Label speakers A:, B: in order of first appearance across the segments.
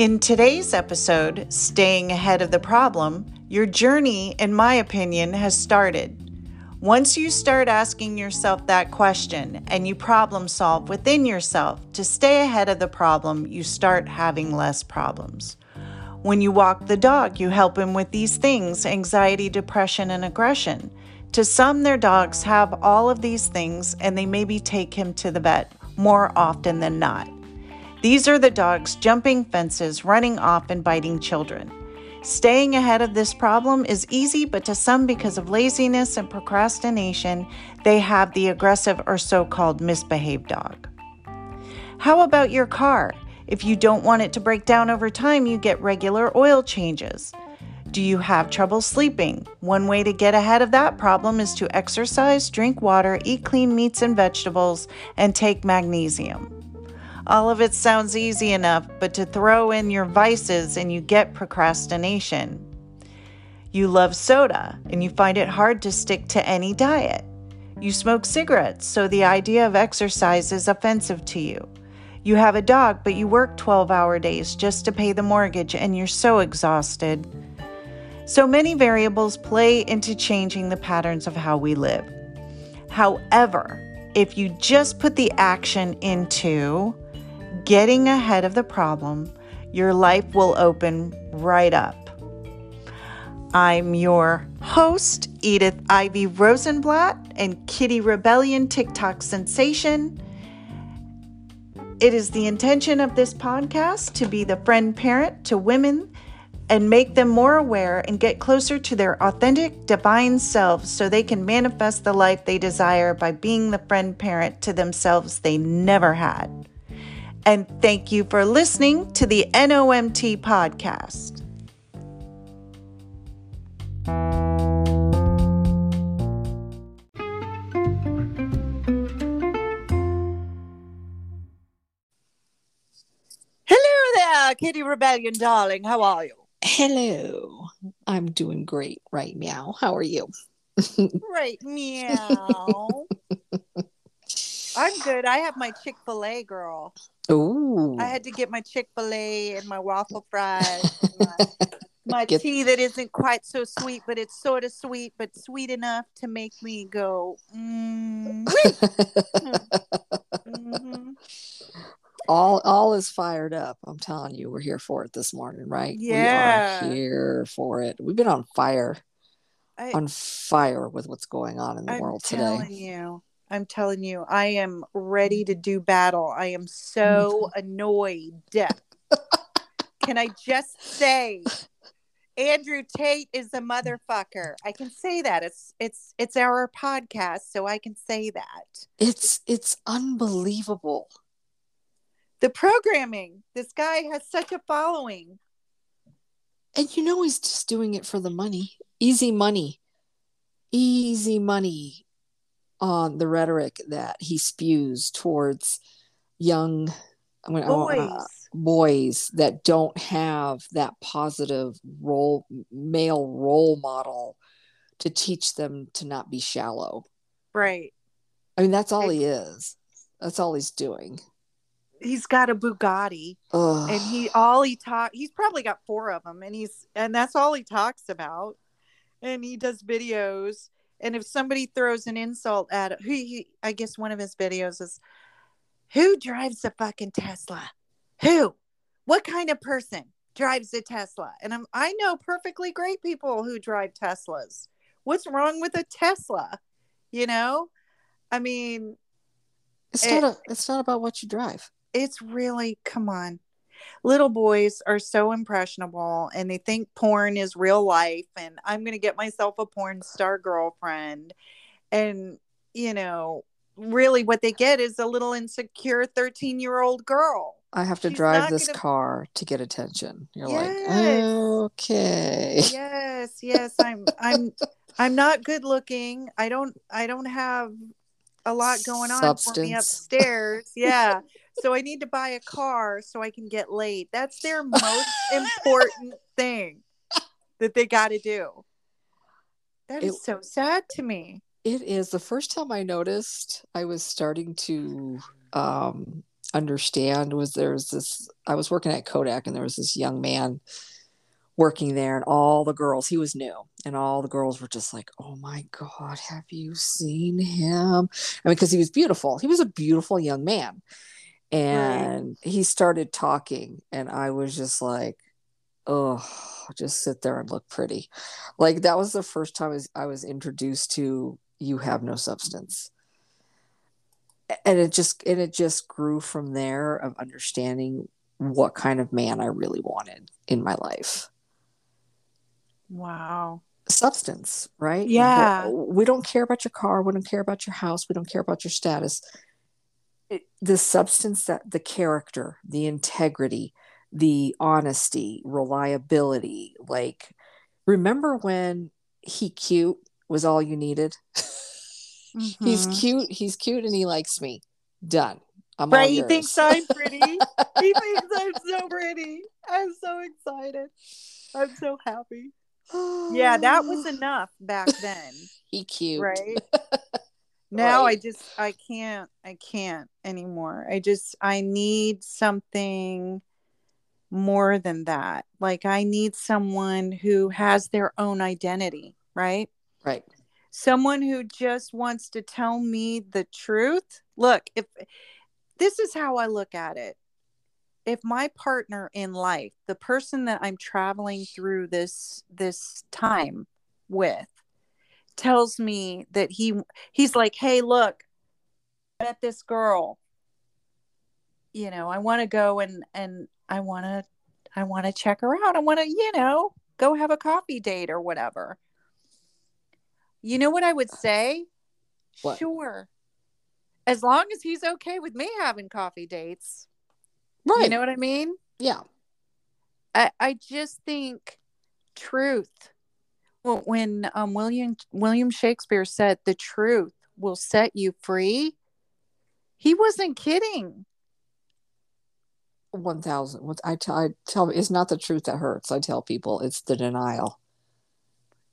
A: In today's episode, Staying Ahead of the Problem, your journey, in my opinion, has started. Once you start asking yourself that question and you problem solve within yourself to stay ahead of the problem, you start having less problems. When you walk the dog, you help him with these things anxiety, depression, and aggression. To some, their dogs have all of these things and they maybe take him to the vet more often than not. These are the dogs jumping fences, running off, and biting children. Staying ahead of this problem is easy, but to some, because of laziness and procrastination, they have the aggressive or so called misbehaved dog. How about your car? If you don't want it to break down over time, you get regular oil changes. Do you have trouble sleeping? One way to get ahead of that problem is to exercise, drink water, eat clean meats and vegetables, and take magnesium. All of it sounds easy enough, but to throw in your vices and you get procrastination. You love soda and you find it hard to stick to any diet. You smoke cigarettes, so the idea of exercise is offensive to you. You have a dog, but you work 12 hour days just to pay the mortgage and you're so exhausted. So many variables play into changing the patterns of how we live. However, if you just put the action into getting ahead of the problem, your life will open right up. I'm your host, Edith Ivy Rosenblatt, and Kitty Rebellion TikTok sensation. It is the intention of this podcast to be the friend parent to women and make them more aware and get closer to their authentic divine selves so they can manifest the life they desire by being the friend parent to themselves they never had. And thank you for listening to the NOMT podcast. Hello there, Kitty Rebellion, darling. How are you?
B: Hello. I'm doing great right meow. How are you?
A: Right meow. I'm good. I have my Chick fil A girl.
B: Ooh.
A: I had to get my Chick fil A and my waffle fries. my, my get... tea that isn't quite so sweet, but it's sort of sweet, but sweet enough to make me go, mm.
B: mm-hmm all all is fired up. I'm telling you, we're here for it this morning, right?
A: Yeah.
B: We are here for it. We've been on fire. I, on fire with what's going on in the
A: I'm
B: world today.
A: I'm telling you. I'm telling you, I am ready to do battle. I am so annoyed. Can I just say Andrew Tate is a motherfucker. I can say that. It's it's it's our podcast, so I can say that.
B: It's it's unbelievable
A: the programming. This guy has such a following.
B: And you know he's just doing it for the money. Easy money. Easy money on the rhetoric that he spews towards young boys. Uh, boys that don't have that positive role male role model to teach them to not be shallow.
A: Right.
B: I mean that's all he is. That's all he's doing
A: he's got a Bugatti Ugh. and he all he talk he's probably got four of them and he's and that's all he talks about and he does videos and if somebody throws an insult at it, who he, I guess one of his videos is who drives a fucking Tesla? Who? What kind of person drives a Tesla? And I'm I know perfectly great people who drive Teslas. What's wrong with a Tesla? You know? I mean,
B: it's it, not a, it's not about what you drive
A: it's really come on little boys are so impressionable and they think porn is real life and i'm going to get myself a porn star girlfriend. And you know really what they get is a little insecure 13 year old girl.
B: I have to She's drive this gonna... car to get attention. You're yes. like okay.
A: Yes yes i'm i'm i'm not good looking. I don't i don't have a lot going on Substance. for me upstairs. Yeah so I need to buy a car so I can get laid. That's their most important thing that they got to do. That is it, so sad to me.
B: It is. The first time I noticed, I was starting to um, understand was there was this I was working at Kodak and there was this young man working there and all the girls he was new and all the girls were just like oh my god have you seen him i mean because he was beautiful he was a beautiful young man and right. he started talking and i was just like oh just sit there and look pretty like that was the first time i was introduced to you have no substance and it just and it just grew from there of understanding what kind of man i really wanted in my life
A: Wow.
B: Substance, right?
A: Yeah.
B: We don't care about your car. We don't care about your house. We don't care about your status. It, the substance that the character, the integrity, the honesty, reliability. Like, remember when he cute was all you needed? Mm-hmm. he's cute. He's cute and he likes me. Done.
A: I'm right. He thinks I'm pretty. he thinks I'm so pretty. I'm so excited. I'm so happy yeah, that was enough back then.
B: he cute.
A: Right. now right. I just I can't I can't anymore. I just I need something more than that. Like I need someone who has their own identity, right?
B: Right.
A: Someone who just wants to tell me the truth. Look, if this is how I look at it if my partner in life the person that i'm traveling through this this time with tells me that he he's like hey look I met this girl you know i want to go and and i want to i want to check her out i want to you know go have a coffee date or whatever you know what i would say what? sure as long as he's okay with me having coffee dates Right. You know what I mean?
B: Yeah.
A: I, I just think truth. Well, when um, William William Shakespeare said the truth will set you free, he wasn't kidding.
B: One thousand. I tell it's not the truth that hurts. I tell people it's the denial.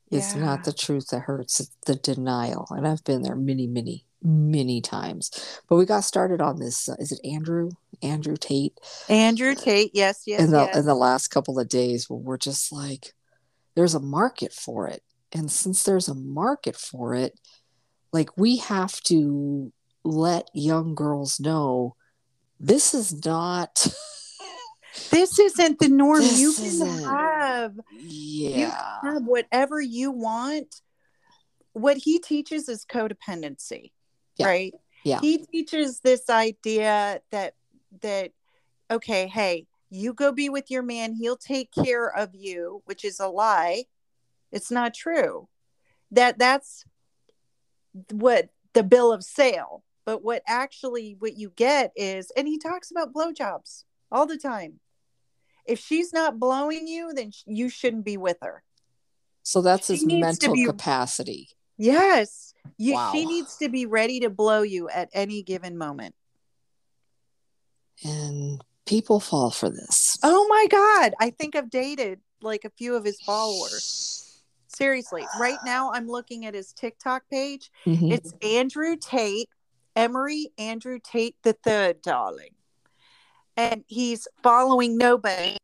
B: It's yeah. not the truth that hurts. It's the denial, and I've been there many, many, many times. But we got started on this. Uh, is it Andrew? Andrew Tate.
A: Andrew Tate. Yes, yes.
B: In the
A: yes.
B: in the last couple of days, where we're just like, there's a market for it, and since there's a market for it, like we have to let young girls know this is not.
A: this isn't the norm. This you can have. Yeah. You have whatever you want. What he teaches is codependency yeah. right?
B: Yeah.
A: He teaches this idea that that okay, hey, you go be with your man, he'll take care of you, which is a lie. It's not true. That that's what the bill of sale. But what actually what you get is and he talks about blowjobs all the time. If she's not blowing you, then you shouldn't be with her.
B: So that's she his mental be, capacity.
A: Yes. You, wow. She needs to be ready to blow you at any given moment.
B: And people fall for this.
A: Oh my God. I think I've dated like a few of his followers. Seriously. Right now, I'm looking at his TikTok page. Mm-hmm. It's Andrew Tate, Emory Andrew Tate the third, darling. And he's following nobody.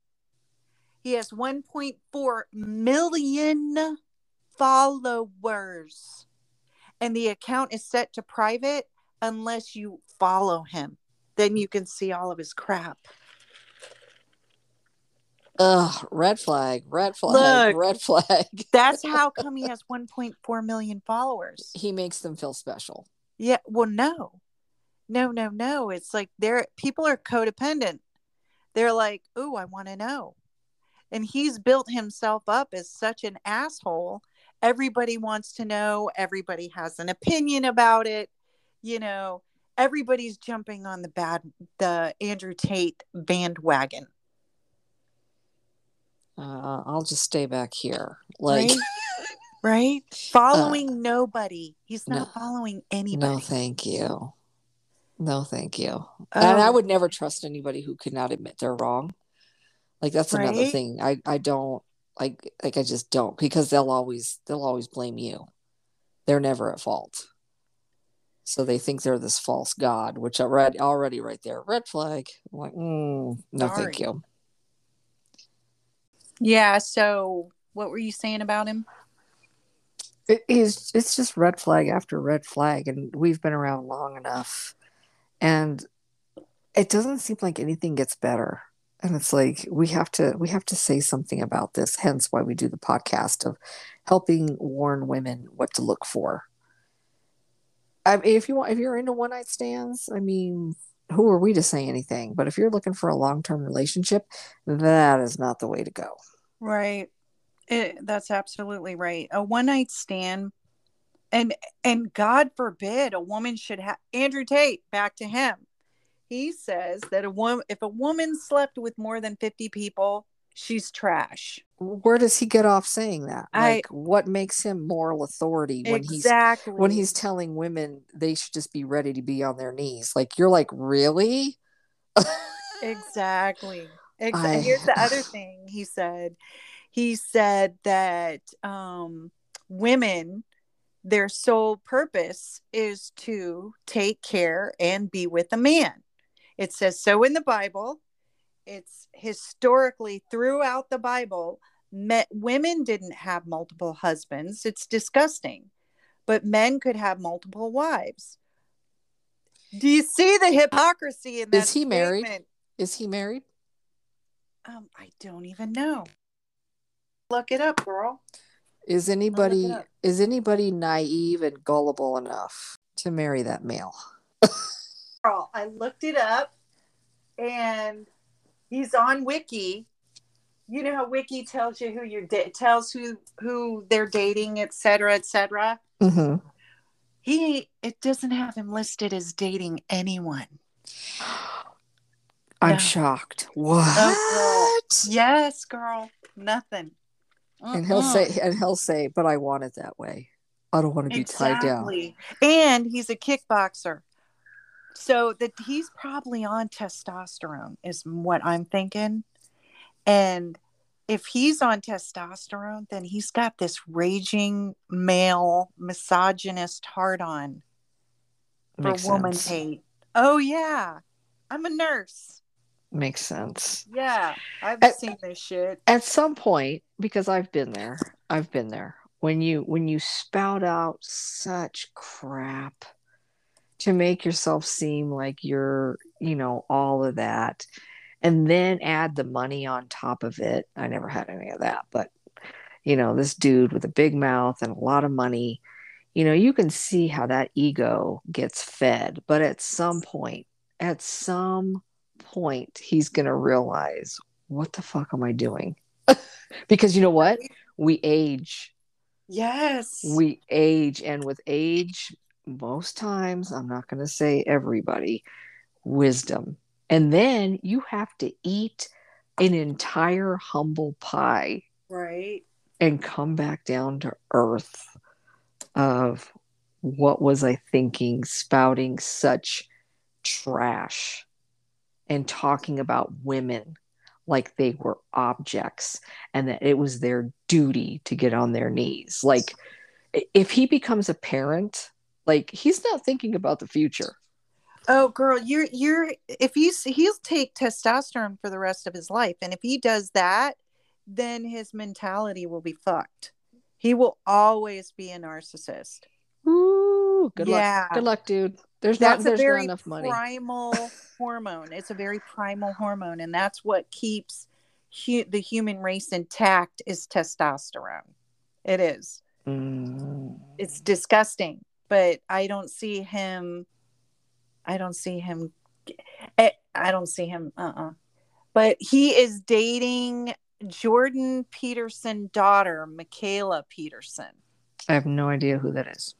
A: He has 1.4 million followers. And the account is set to private unless you follow him. Then you can see all of his crap.
B: Ugh, red flag, red flag, Look, red flag.
A: that's how come he has 1.4 million followers.
B: He makes them feel special.
A: Yeah, well, no. No, no, no. It's like they're people are codependent. They're like, "Ooh, I want to know." And he's built himself up as such an asshole everybody wants to know everybody has an opinion about it you know everybody's jumping on the bad the andrew tate bandwagon
B: uh, i'll just stay back here like
A: right, right? following uh, nobody he's not no, following anybody
B: no thank you no thank you oh. and i would never trust anybody who could not admit they're wrong like that's right? another thing i i don't like like I just don't because they'll always they'll always blame you. They're never at fault. So they think they're this false god, which already already right there, red flag. I'm like, mm, no,
A: Sorry.
B: thank you.
A: Yeah. So, what were you saying about him?
B: It is. It's just red flag after red flag, and we've been around long enough, and it doesn't seem like anything gets better. And it's like we have to we have to say something about this. Hence, why we do the podcast of helping warn women what to look for. I if you want, if you're into one night stands, I mean, who are we to say anything? But if you're looking for a long term relationship, that is not the way to go.
A: Right. It, that's absolutely right. A one night stand, and and God forbid a woman should have Andrew Tate. Back to him. He says that a woman, if a woman slept with more than fifty people, she's trash.
B: Where does he get off saying that?
A: I-
B: Like, what makes him moral authority when he's when he's telling women they should just be ready to be on their knees? Like, you're like, really?
A: exactly. Ex-
B: I-
A: Here's the other thing he said. He said that um, women, their sole purpose is to take care and be with a man. It says so in the Bible. It's historically throughout the Bible. Met, women didn't have multiple husbands. It's disgusting. But men could have multiple wives. Do you see the hypocrisy in that?
B: Is he married? Is he married?
A: Um, I don't even know. Look it up, girl.
B: Is anybody is anybody naive and gullible enough to marry that male?
A: Girl, I looked it up, and he's on Wiki. You know how Wiki tells you who you're da- tells who who they're dating, etc., cetera, et cetera.
B: Mm-hmm.
A: He it doesn't have him listed as dating anyone.
B: I'm
A: Yeah.
B: shocked. What?
A: Oh, Yes, girl, nothing.
B: and he'll say, and he'll say, but I want it that way. I don't want to be tied down.
A: And he's a kickboxer. So that he's probably on testosterone is what I'm thinking. And if he's on testosterone, then he's got this raging male misogynist hard on for
B: Makes
A: woman
B: sense.
A: hate. Oh yeah. I'm a nurse.
B: Makes sense.
A: Yeah. I've
B: Uh,
A: seen this shit.
B: At some point, because I've been there, I've been there. When you when you spout out such crap to make yourself seem like you're, you know, all of that, and then add the money on top of it. I never had any of that, but you know, this dude with a big mouth and a lot of money, you know, you can see how that ego gets fed. But at some point, at some point, he's going to realize, what the fuck am I doing? because you know what? We age.
A: Yes.
B: We age. And with age, most times, I'm not going to say everybody, wisdom. And then you have to eat an entire humble pie
A: right.
B: and come back down to earth of what was I thinking, spouting such trash and talking about women like they were objects and that it was their duty to get on their knees. Like, if he becomes a parent, like he's not thinking about the future.
A: Oh, girl, you're you're if he's he'll take testosterone for the rest of his life, and if he does that, then his mentality will be fucked. He will always be a narcissist.
B: Ooh, good
A: Yeah.
B: luck. Good luck, dude. There's
A: That's
B: not
A: a
B: there's not
A: very
B: enough money.
A: primal hormone. It's a very primal hormone, and that's what keeps hu- the human race intact. Is testosterone. It is.
B: Mm.
A: It's disgusting, but I don't see him. I don't see him. I, I don't see him. Uh uh But he is dating Jordan Peterson daughter, Mikhaila Peterson.
B: I have no idea who that is.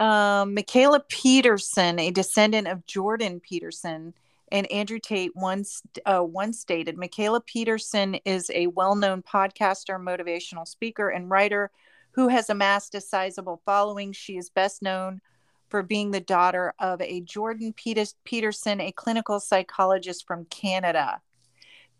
A: Um, Mikhaila Peterson, a descendant of Jordan Peterson, and Andrew Tate once uh, once stated, Mikhaila Peterson is a well-known podcaster, motivational speaker, and writer who has amassed a sizable following. She is best known for being the daughter of a Jordan Peterson, a clinical psychologist from Canada.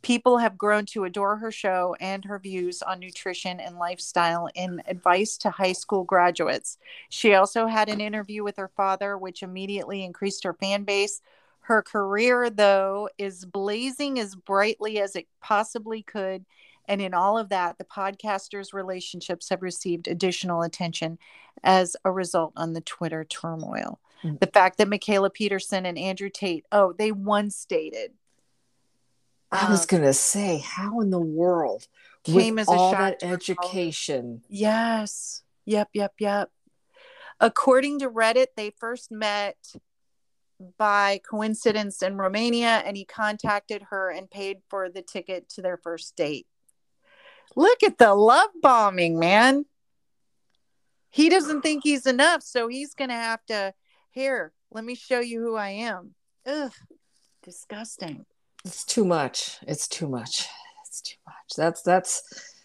A: People have grown to adore her show and her views on nutrition and lifestyle and advice to high school graduates. She also had an interview with her father, which immediately increased her fan base. Her career, though, is blazing as brightly as it possibly could. And in all of that, the podcaster's relationships have received additional attention as a result on the Twitter turmoil. Mm-hmm. The fact that Mikhaila Peterson and Andrew Tate, oh, they once dated
B: I was um, gonna say, how in the world came as all that education?
A: Yes. Yep. Yep. Yep. According to Reddit, they first met by coincidence in Romania, and he contacted her and paid for the ticket to their first date. Look at the love bombing, man. He doesn't think he's enough, so he's gonna have to. Here, let me show you who I am. Ugh, disgusting
B: it's too much it's too much it's too much that's that's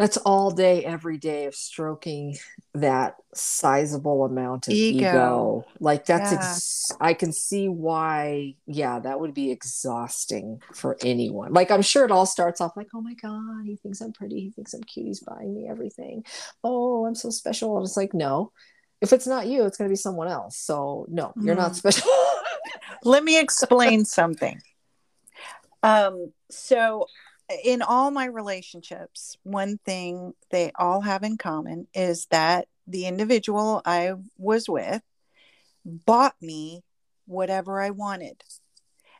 B: that's all day every day of stroking that sizable amount of ego, ego. like that's yeah. ex- i can see why yeah that would be exhausting for anyone. Like i'm sure it all starts off like oh my god he thinks i'm pretty he thinks i'm cute he's buying me everything. Oh i'm so special. And it's like no. If it's not you it's going to be someone else. So no you're not mm. special.
A: Let me explain something. Um, so, in all my relationships, one thing they all have in common is that the individual I was with bought me whatever I wanted.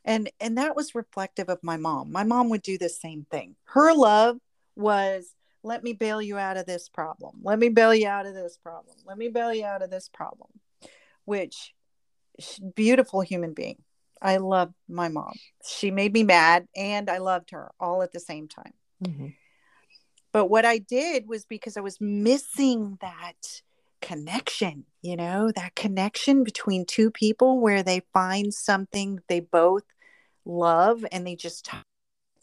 A: And and that was reflective of my mom. My mom would do the same thing. Her love was let me bail you out of this problem. Let me bail you out of this problem. Let me bail you out of this problem. Which beautiful human being. I love my mom. She made me mad and I loved her all at the same time. Mm-hmm. But what I did was because I was missing that connection, you know, that connection between two people where they find something they both love and they just talk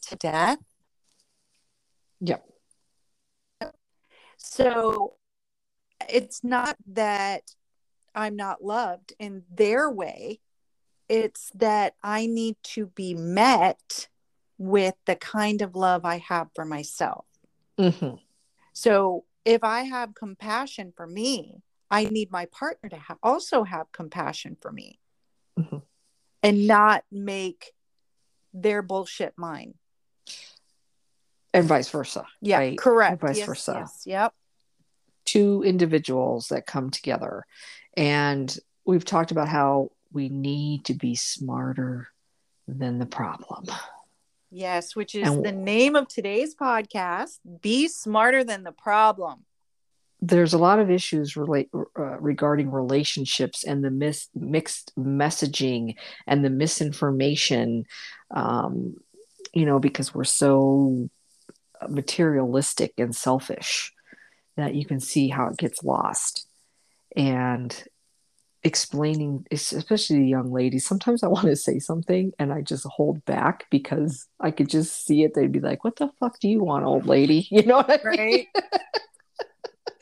A: to death.
B: Yep.
A: So it's not that I'm not loved in their way it's that I need to be met with the kind of love I have for myself. Mm-hmm. So if I have compassion for me, I need my partner to ha- also have compassion for me mm-hmm. and not make their bullshit mine.
B: And vice versa.
A: Yeah, right? correct. And
B: vice yes, versa.
A: Yes, yep.
B: Two individuals that come together. And we've talked about how we need to be smarter than the problem.
A: Yes, which is and the name of today's podcast Be Smarter Than the Problem.
B: There's a lot of issues relate, uh, regarding relationships and the mis- mixed messaging and the misinformation, um, you know, because we're so materialistic and selfish that you can see how it gets lost. And explaining especially the young ladies sometimes i want to say something and i just hold back because i could just see it. They'd be like what the fuck do you want old lady? You know what I mean? right.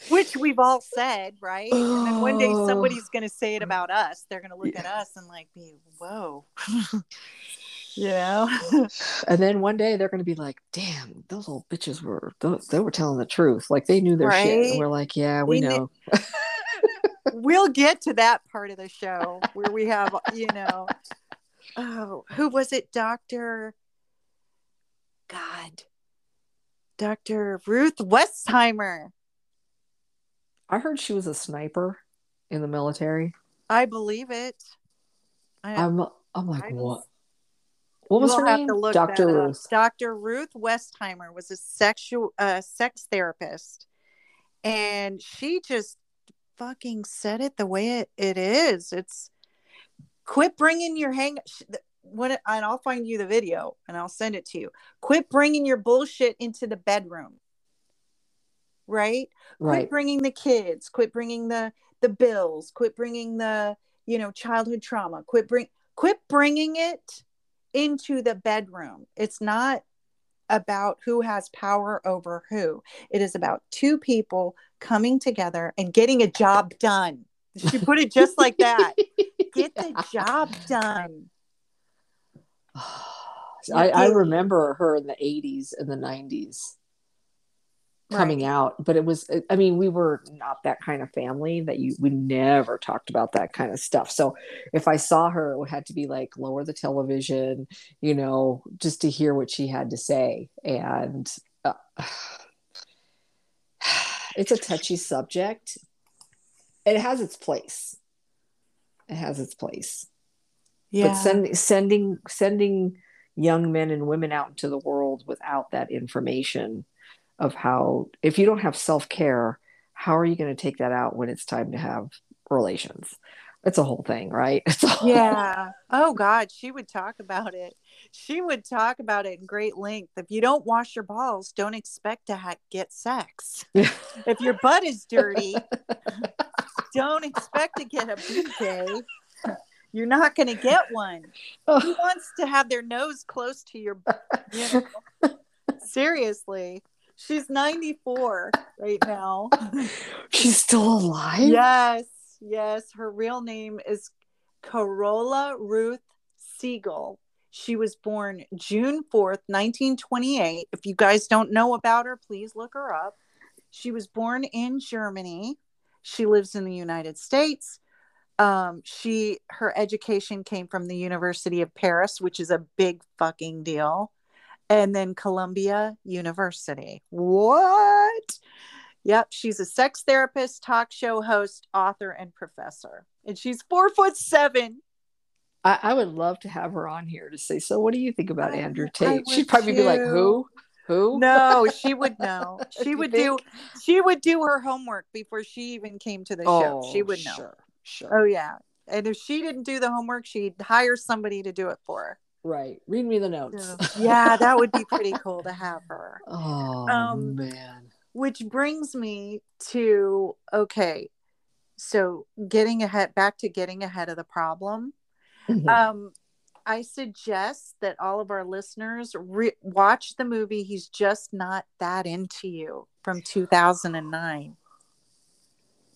A: Which we've all said right? And then one day somebody's going to say it about us. They're going to look yeah. at us and like be whoa. You know?
B: And then one day they're going to be like damn those old bitches were they were telling the truth. Like they knew their right? shit and we're like yeah we, we know
A: we'll get to that part of the show where we have, you know, oh, who was it? Dr. God, Dr. Ruth Westheimer.
B: I heard she was a sniper in the military.
A: I believe it.
B: I, am I'm, I'm like, what? What was her name?
A: Dr. Ruth. Dr. Ruth Westheimer was a sexual uh, sex therapist, and she just fucking said it the way it, it is. It's quit bringing your hang when and I'll find you the video and I'll send it to you. Quit bringing your bullshit into the bedroom. Right? right? Quit bringing the kids. Quit bringing the the bills. Quit bringing the you know childhood trauma. Quit bring quit bringing it into the bedroom. It's not about who has power over who. It is about two people coming together and getting a job done. She put it just like that. Get the job done.
B: I, I remember her in the 80s and the 90s coming right. out but it was i mean we were not that kind of family that you we never talked about that kind of stuff. So if i saw her it had to be like lower the television you know just to hear what she had to say. And uh, it's a touchy subject. It has its place. It has its place. Yeah. but sending sending sending young men and women out into the world without that information of how if you don't have self-care how are you going to take that out when it's time to have relations? It's a whole thing right?
A: Whole... yeah. oh god she would talk about it. She would talk about it in great length. If you don't wash your balls don't expect to ha- get sex. If your butt is dirty don't expect to get a bouquet you're not going to get one. Who wants to have their nose close to your you know? seriously She's 94 right now.
B: She's still alive?
A: Yes. Yes. Her real name is Karola Ruth Siegel. She was born June 4th, 1928. If you guys don't know about her, please look her up. She was born in Germany. She lives in the United States. Um, she her education came from the University of Paris, which is a big fucking deal and then Columbia University. What? Yep, she's a sex therapist, talk show host, author, and professor. And she's four foot seven.
B: I, I would love to have her on here to say, so what do you think about I, Andrew Tate? She'd probably too. be like, who? Who?
A: No, she would know. She would do she would do her homework before she even came to the oh, show. She oh, would know.
B: Sure, sure.
A: Oh yeah. And if she didn't do the homework, she'd hire somebody to do it for her.
B: Right. Read me the notes.
A: yeah, that would be pretty cool to have her.
B: Oh um, man.
A: Which brings me to okay. So getting ahead back to getting ahead of the problem. Mm-hmm. Um I suggest that all of our listeners re- watch the movie He's Just Not That Into You from 2009.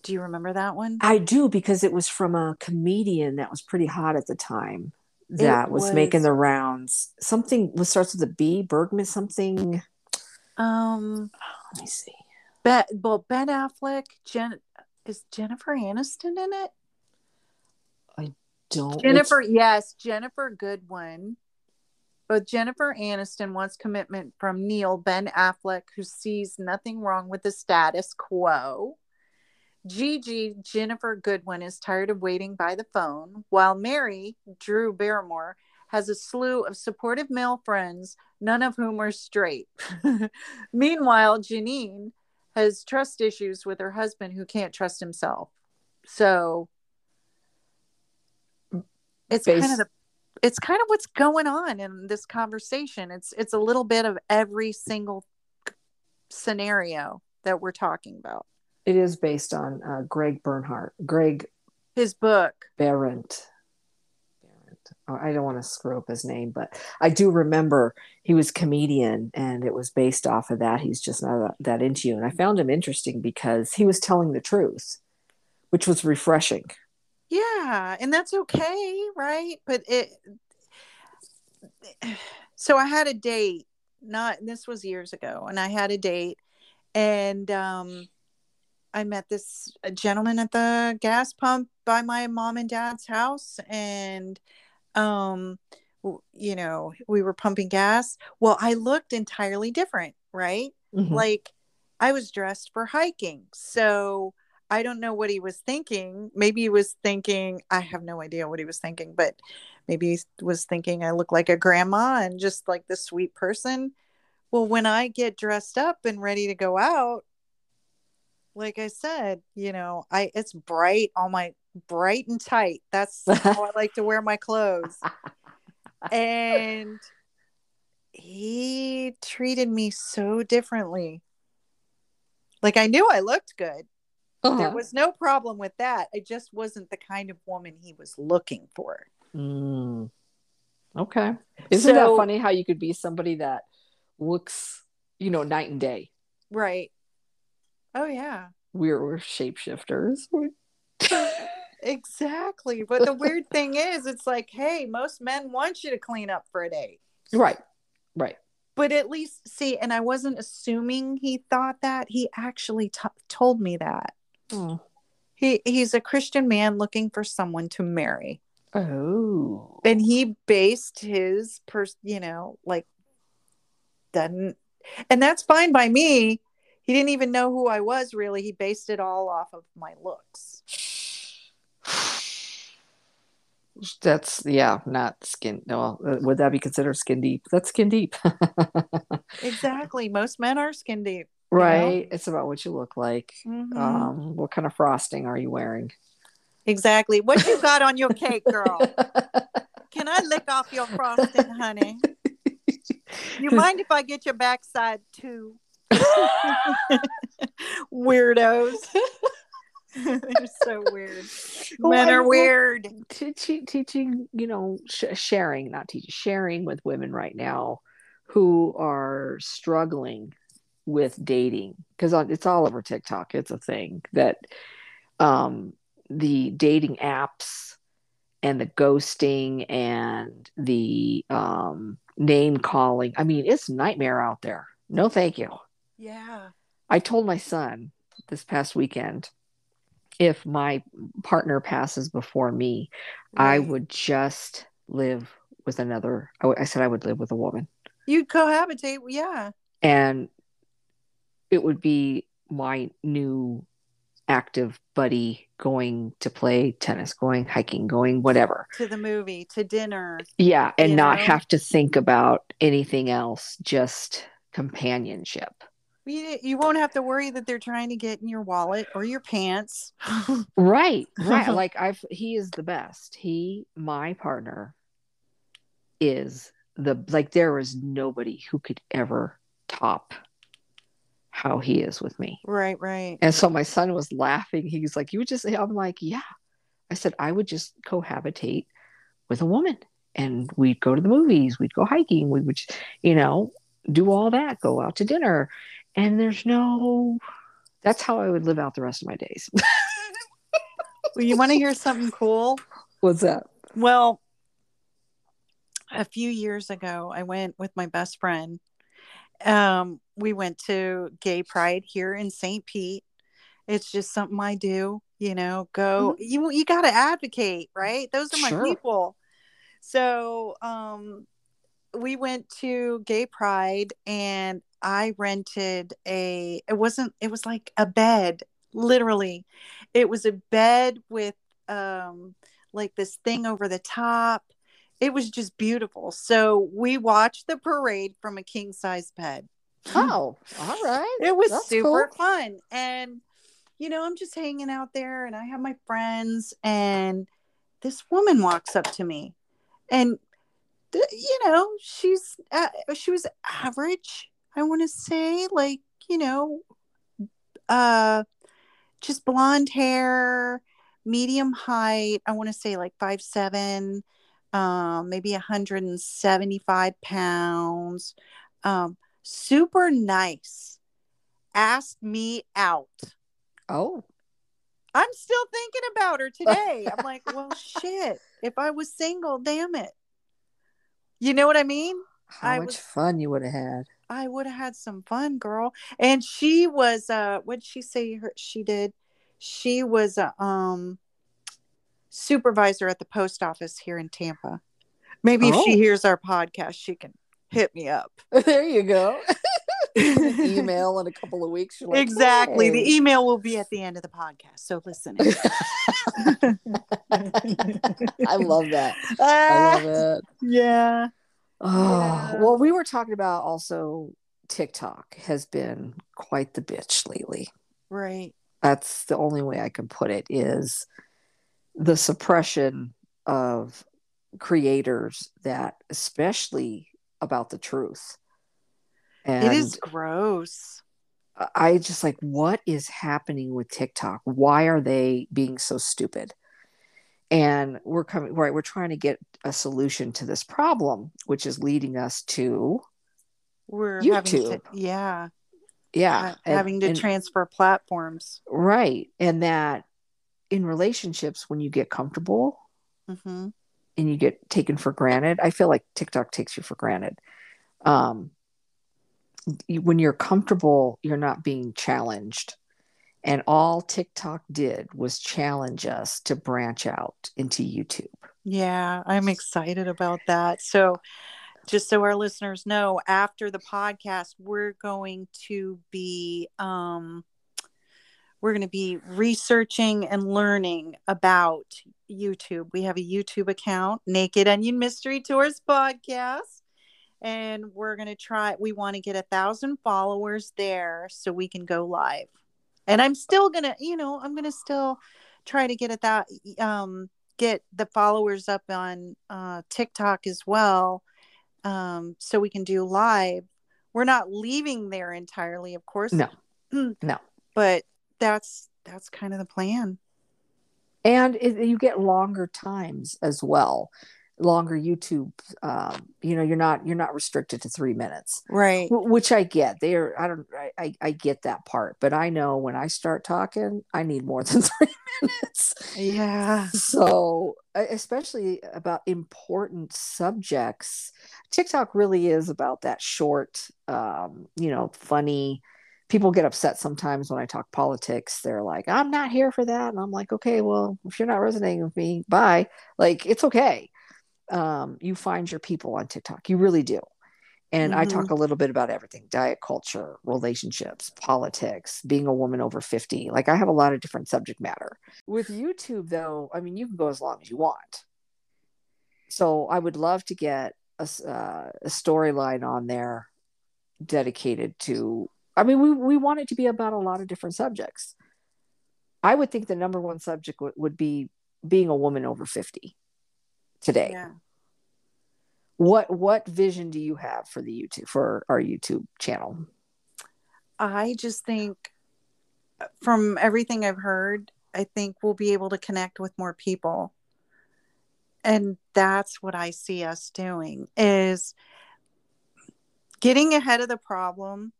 A: Do you remember that one?
B: I do because it was from a comedian that was pretty hot at the time that was, was, making the rounds. Something was starts with a B, Bergman something.
A: Um,
B: let me see.
A: Ben, well, Ben Affleck, Jen, is Jennifer Aniston in it?
B: I don't.
A: Jennifer, yes, Ginnifer Goodwin. But Jennifer Aniston wants commitment from Neil Ben Affleck, who sees nothing wrong with the status quo. Gigi, Ginnifer Goodwin, is tired of waiting by the phone, while Mary, Drew Barrymore, has a slew of supportive male friends, none of whom are straight. Meanwhile, Janine has trust issues with her husband who can't trust himself. So it's Based- kind of the it's kind of what's going on in this conversation. It's it's a little bit of every single scenario that we're talking about.
B: It is based on uh, Greg Bernhardt. Greg,
A: his book.
B: Behrendt. Oh, I don't want to screw up his name, but I do remember he was comedian, and it was based off of that. He's just not that into you, and I found him interesting because he was telling the truth, which was refreshing.
A: Yeah, and that's okay, right? But it. So I had a date. Not this was years ago, and I had a date, and um, I met this gentleman at the gas pump by my mom and dad's house, and um, you know, we were pumping gas. Well, I looked entirely different, right? Mm-hmm. Like I was dressed for hiking, so I don't know what he was thinking. Maybe he was thinking, I have no idea what he was thinking, but maybe he was thinking I look like a grandma and just like the sweet person. Well, when I get dressed up and ready to go out, like I said, you know, I it's bright, all my bright and tight. That's how I like to wear my clothes. and he treated me so differently. Like I knew I looked good. Uh-huh. There was no problem with that. I just wasn't the kind of woman he was looking for.
B: Mm. Okay. Isn't so, that funny how you could be somebody that looks, you know, night and day?
A: Right. Oh yeah.
B: We're we're shapeshifters.
A: exactly. But the weird thing is it's like, hey, most men want you to clean up for a day.
B: Right. Right.
A: But at least, see, and I wasn't assuming he thought that. He actually t- told me that.
B: Oh.
A: He he's a Christian man looking for someone to marry.
B: Oh.
A: And he based his pers you know, like doesn't and that's fine by me. He didn't even know who I was really. He based it all off of my looks.
B: That's yeah, not skin. No, uh, would that be considered skin deep? That's skin deep,
A: Exactly. Most men are skin deep. know?
B: right? It's about what you look like.
A: Mhm.
B: Um, what kind of frosting are you wearing?
A: exactly. What you got on your cake, girl? Can I lick off your frosting, honey? You mind if I get your backside too? Weirdos. They're so weird.
B: Well,
A: Men are weird.
B: teaching, teaching, you know, sh- sharing, not teaching, sharing with women right now who are struggling with dating because it's all over TikTok. It's a thing that um, the dating apps and the ghosting and the um, name calling. I mean, it's a nightmare out there. No, thank you.
A: Yeah.
B: I told my son this past weekend if my partner passes before me, I would just live with another. I, w- I said I would live with a woman,
A: You'd cohabitate. Yeah.
B: and it would be my new active buddy going to play tennis, going hiking, going whatever.
A: To the movie, to dinner.
B: Yeah, and not
A: know?
B: have to think about anything else, just companionship.
A: You, you won't have to worry that they're trying to get in your wallet or your pants.
B: Right, right. like I've he is the best. He, my partner, is the like there is nobody who could ever top how he is with me.
A: right, right.
B: And so my son was laughing. He was like, You would just I'm like, Yeah. I said, I would just cohabitate with a woman and we'd go to the movies, we'd go hiking, we would, you know, do all that, go out to dinner. And there's no that's how I would live out the rest of my days.
A: Well, you want to hear something cool?
B: What's that?
A: Well, a few years ago, I went with my best friend. Um, we went to Gay Pride here in St. Pete. It's just something I do, you know, go you you got to advocate, right? Those are my
B: Sure.
A: people. So, um we went to Gay Pride and I rented a it wasn't it was like a bed, literally. It was a bed with um like this thing over the top. It was just beautiful. So we watched the parade from a king size bed.
B: Oh, all right.
A: It was
B: That's
A: super
B: cool.
A: fun. And, you know, I'm just hanging out there and I have my friends, and this woman walks up to me. And, you know, she's, uh, she was average, I want to say, like, you know, uh, just blonde hair, medium height. I want to say like five seven, um, maybe 175 pounds. Um, super nice. Asked me out.
B: Oh,
A: I'm still thinking about her today. I'm like, well, shit. If I was single, damn it. You know what I mean?
B: how
A: I
B: much
A: was-
B: fun you would have had.
A: I would have had some fun, girl. And she was uh what did she say her she did? She was a um supervisor at the post office here in Tampa. Maybe if
B: Oh.
A: she hears our podcast, she can hit me up.
B: there you go. Email in a couple of weeks. like,
A: exactly. The email will be at the end of the podcast. So listen.
B: I love that. I
A: Ah,
B: love it.
A: yeah.
B: Oh,
A: Yeah.
B: well, we were talking about also TikTok has been quite the bitch lately.
A: Right.
B: That's the only way I can put it is the suppression of creators that especially about the truth. And
A: it is gross.
B: I just like, what is happening with TikTok? Why are they being so stupid? And we're coming right. We're trying to get a solution to this problem, which is leading us to
A: We're having to
B: YouTube.
A: yeah.
B: yeah, and-
A: having to
B: and-
A: transfer platforms.
B: right, and that in relationships, when you get comfortable
A: hmm
B: and you get taken for granted. I feel like TikTok takes you for granted. Um, when you're comfortable, you're not being challenged. And all TikTok did was challenge us to branch out into YouTube.
A: Yeah, I'm excited about that. So, just so our listeners know, after the podcast, we're going to be um, we're going to be researching and learning about YouTube. We have a YouTube account, Naked Onion Mystery Tours Podcast and we're going to try we want to get a thousand followers there so we can go live and i'm still gonna you know i'm gonna still try to get at that um get the followers up on uh tiktok as well um so we can do live. We're not leaving there entirely of course.
B: No. No.
A: But that's that's kind of the plan.
B: And it, you get longer times as well longer YouTube. Um, you know, you're not you're not restricted to three minutes,
A: right?
B: W- which I get. They are. I don't. I I get that part, but I know when I start talking, I need more than three minutes.
A: Yeah.
B: So, especially about important subjects, TikTok really is about that short, um, you know, funny people get upset sometimes when I talk politics. They're like, I'm not here for that. And I'm like, okay, well, if you're not resonating with me, bye. Like, it's okay um, you find your people on TikTok. You really do. And mm-hmm. I talk mm-hmm. a little bit about everything diet culture, relationships, politics, being a woman over 50. Like I have a lot of different subject matter. With YouTube, though, I mean, you can go as long as you want. So I would love to get a, uh, a storyline on there dedicated to, I mean, we, we want it to be about a lot of different subjects. I would think the number one subject w- would be being a woman over 50 today. Yeah. What what vision do you have for the YouTube for our YouTube channel?
A: I just think uh, from everything I've heard, I think we'll be able to connect with more people. And that's what I see us doing is getting ahead of the problem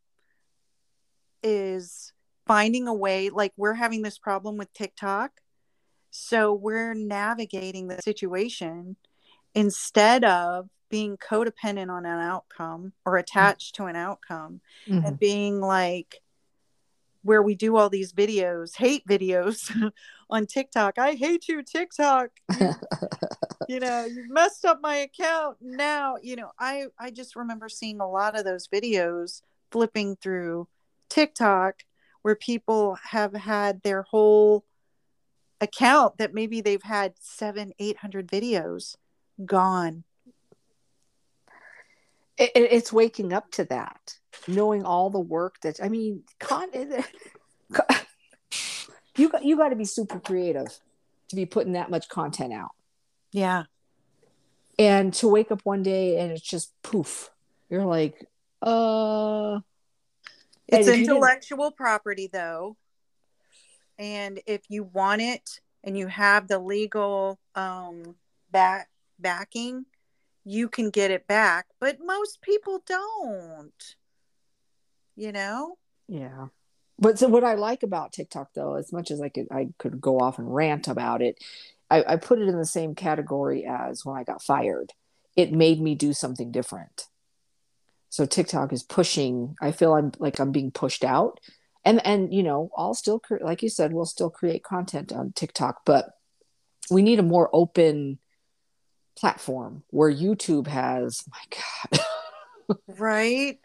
A: is finding a way like we're having this problem with TikTok so we're navigating the situation instead of being codependent on an outcome or mm-hmm. attached mm-hmm. to an outcome mm-hmm. and being like where we do all these videos, hate videos on TikTok. I hate you, TikTok. You, you know, you messed up my account. Now, you know, I I just remember seeing a lot of those videos flipping through TikTok where people have had their whole account that maybe they've had seven, eight hundred videos gone.
B: It, it's waking up to that, knowing all the work that I mean, con, you got you got to be super creative to be putting that much content out.
A: Yeah,
B: and to wake up one day and it's just poof, you're like, uh.
A: It's intellectual property, though and if you want it and you have the legal um back backing you can get it back but most people don't you know?
B: Yeah. But so what i like about tiktok though as much as i could i could go off and rant about it I, I put it in the same category as when i got fired. It made me do something different. So tiktok is pushing i feel i'm like i'm being pushed out and and you know i'll still like you said we'll still create content on tiktok but we need a more open platform where youtube has my
A: god. Right?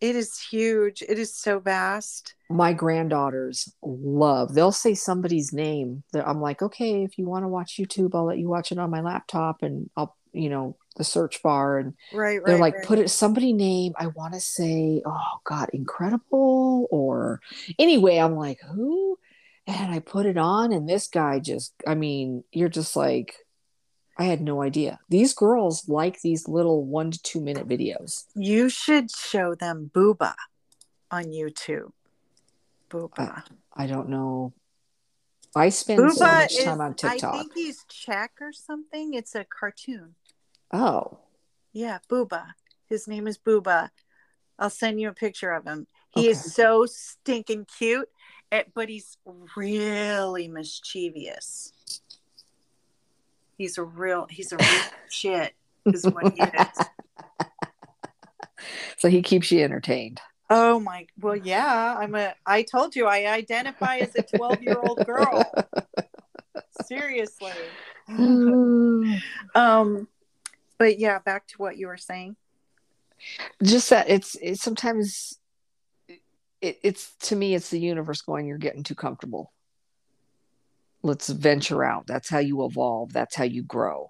A: It is huge. It is so vast.
B: My granddaughters love they'll say somebody's name that i'm like okay if you want to watch youtube i'll let you watch it on my laptop and i'll you know the search bar and
A: right,
B: they're like
A: right.
B: put it somebody name i want to say oh god incredible or anyway i'm like who and i put it on and this guy just i mean you're just like i had no idea these girls like these little one to two minute videos
A: you should show them booba on youtube booba
B: i, I don't know I spend Booba so much time on TikTok.
A: I think he's Czech or something. It's a cartoon.
B: Oh.
A: Yeah, Booba. His name is Booba. I'll send you a picture of him. He okay. is so stinking cute, eh, but he's really mischievous. He's a real he's a real shit is what he is.
B: So he keeps you entertained.
A: Oh my well yeah, I'm a I told you I identify as a 12-year-old girl. Seriously. um but yeah, back to what you were saying.
B: Just that it's it's sometimes it, it's to me it's the universe going you're getting too comfortable. Let's venture out. That's how you evolve. That's how you grow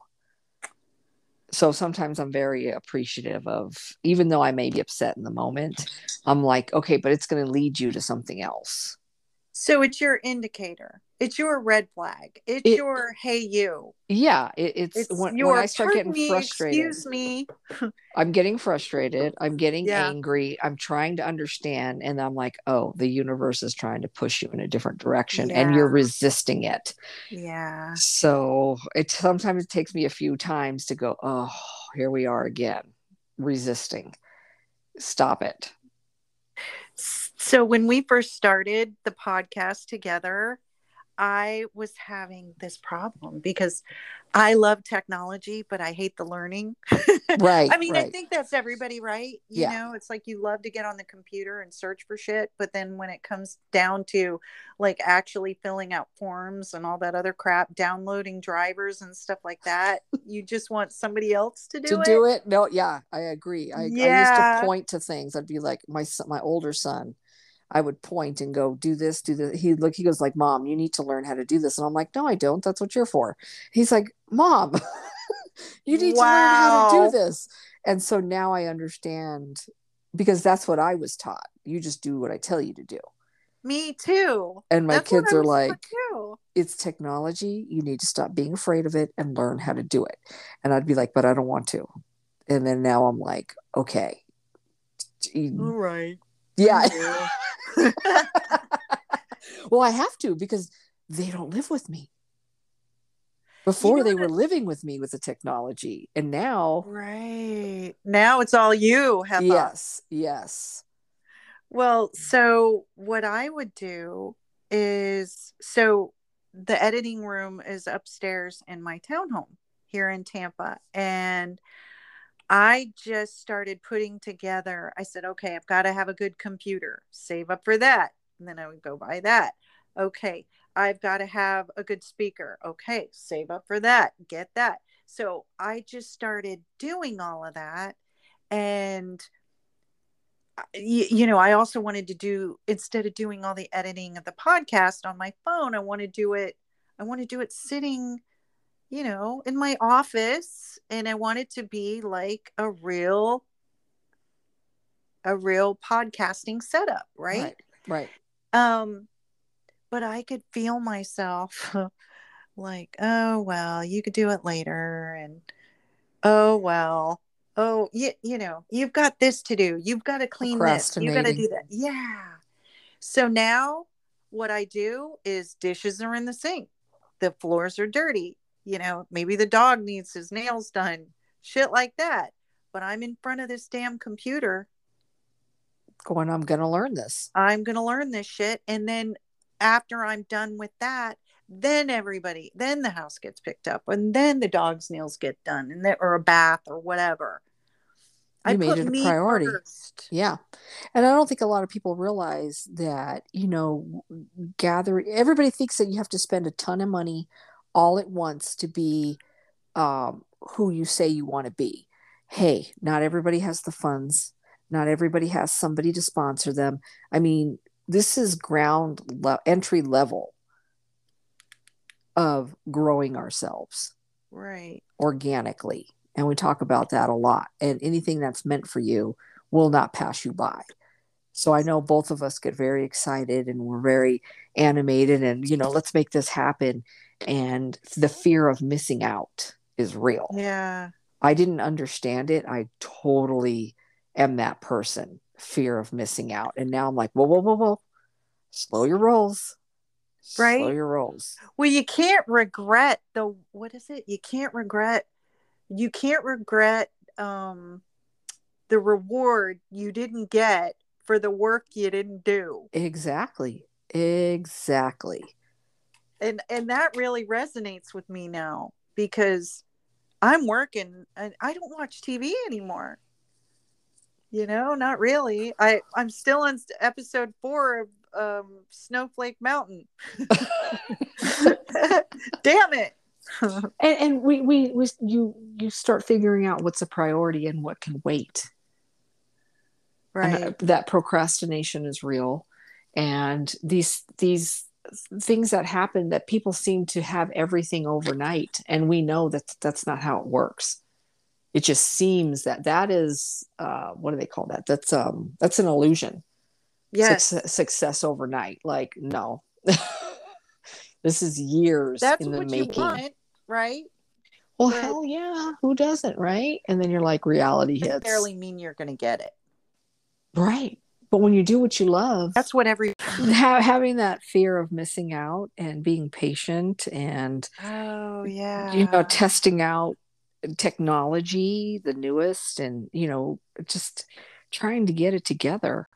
B: so sometimes I'm very appreciative of, even though I may be upset in the moment, I'm like, okay, but it's going to lead you to something else.
A: So it's your indicator. It's your red flag. It's it, your hey you.
B: Yeah, it, it's, it's when, your, when I start getting me, frustrated.
A: Excuse me.
B: I'm getting frustrated. I'm getting yeah. angry. I'm trying to understand, and I'm like, oh, the universe is trying to push you in a different direction, yeah. and you're resisting it.
A: Yeah.
B: So it sometimes it takes me a few times to go, oh, here we are again, resisting. Stop it.
A: So when we first started the podcast together, I was having this problem because I love technology, but I hate the learning.
B: Right.
A: I mean,
B: right.
A: I think that's everybody, right? You
B: yeah.
A: know, it's like you love to get on the computer and search for shit, but then when it comes down to like actually filling out forms and all that other crap, downloading drivers and stuff like that, you just want somebody else to do
B: to
A: it.
B: To do it. No, yeah, I agree. I, yeah. I used to point to things. I'd be like, my my older son I would point and go, do this, do this. He look, he goes like, mom, you need to learn how to do this. And I'm like, no, I don't. That's what you're for. He's like, mom, you need wow. to learn how to do this. And so now I understand because that's what I was taught. You just do what I tell you to do.
A: Me too.
B: And my that's kids are like, it's technology. You need to stop being afraid of it and learn how to do it. And I'd be like, but I don't want to. And then now I'm like, okay.
A: All right.
B: Yeah. well, I have to because they don't live with me. Before you know they were living with me with the technology, and now,
A: right now, it's all you.
B: Have yes, yes.
A: Well, so what I would do is so the editing room is upstairs in my townhome here in Tampa, and I just started putting together. I said, okay, I've got to have a good computer, save up for that. And then I would go buy that. Okay, I've got to have a good speaker. Okay, save up for that, get that. So I just started doing all of that. And, you, you know, I also wanted to do, instead of doing all the editing of the podcast on my phone, I want to do it, I want to do it sitting you know, in my office and I want it to be like a real a real podcasting setup, right?
B: Right.
A: right. Um but I could feel myself like, oh well, you could do it later and oh well. Oh, you, you know, you've got this to do. You've got to clean this. You've got to do that. Yeah. So now what I do is dishes are in the sink. The floors are dirty you know, maybe the dog needs his nails done, shit like that. But I'm in front of this damn computer
B: going, I'm going to learn this.
A: I'm going to learn this shit. And then after I'm done with that, then everybody, then the house gets picked up and then the dog's nails get done and or a bath or whatever.
B: You I made it a priority. First. Yeah. And I don't think a lot of people realize that, you know, gathering, everybody thinks that you have to spend a ton of money all at once to be um, who you say you want to be. Hey, not everybody has the funds. Not everybody has somebody to sponsor them. I mean, this is ground le- entry level of growing ourselves
A: right
B: organically and we talk about that a lot and anything that's meant for you will not pass you by so i know both of us get very excited and we're very animated and you know let's make this happen and the fear of missing out is real.
A: Yeah.
B: I didn't understand it. I totally am that person, fear of missing out. And now I'm like, whoa, whoa, whoa, whoa. Slow your rolls.
A: Right.
B: Slow your rolls.
A: Well, you can't regret the what is it? You can't regret you can't regret um the reward you didn't get for the work you didn't do.
B: Exactly. Exactly
A: and and that really resonates with me now because I'm working and I don't watch TV anymore. You know, not really. I I'm still on episode four of um, Snowflake Mountain. Damn it.
B: and, and we, we we you you start figuring out what's a priority and what can wait
A: right
B: and that procrastination is real and these these things that happen that people seem to have everything overnight and we know that that's not how it works. It just seems that that is uh, what do they call that? That's um that's an illusion.
A: Yes.
B: success, success overnight. Like no. This is years
A: that's
B: in the
A: what
B: making.
A: you want right?
B: Well but hell yeah. Who doesn't right? And then you're like reality hits.
A: barely mean you're gonna get it.
B: Right but when you do what you love,
A: that's what every
B: ha- having that fear of missing out and being patient and
A: oh yeah,
B: you know, testing out technology, the newest, and you know, just trying to get it together.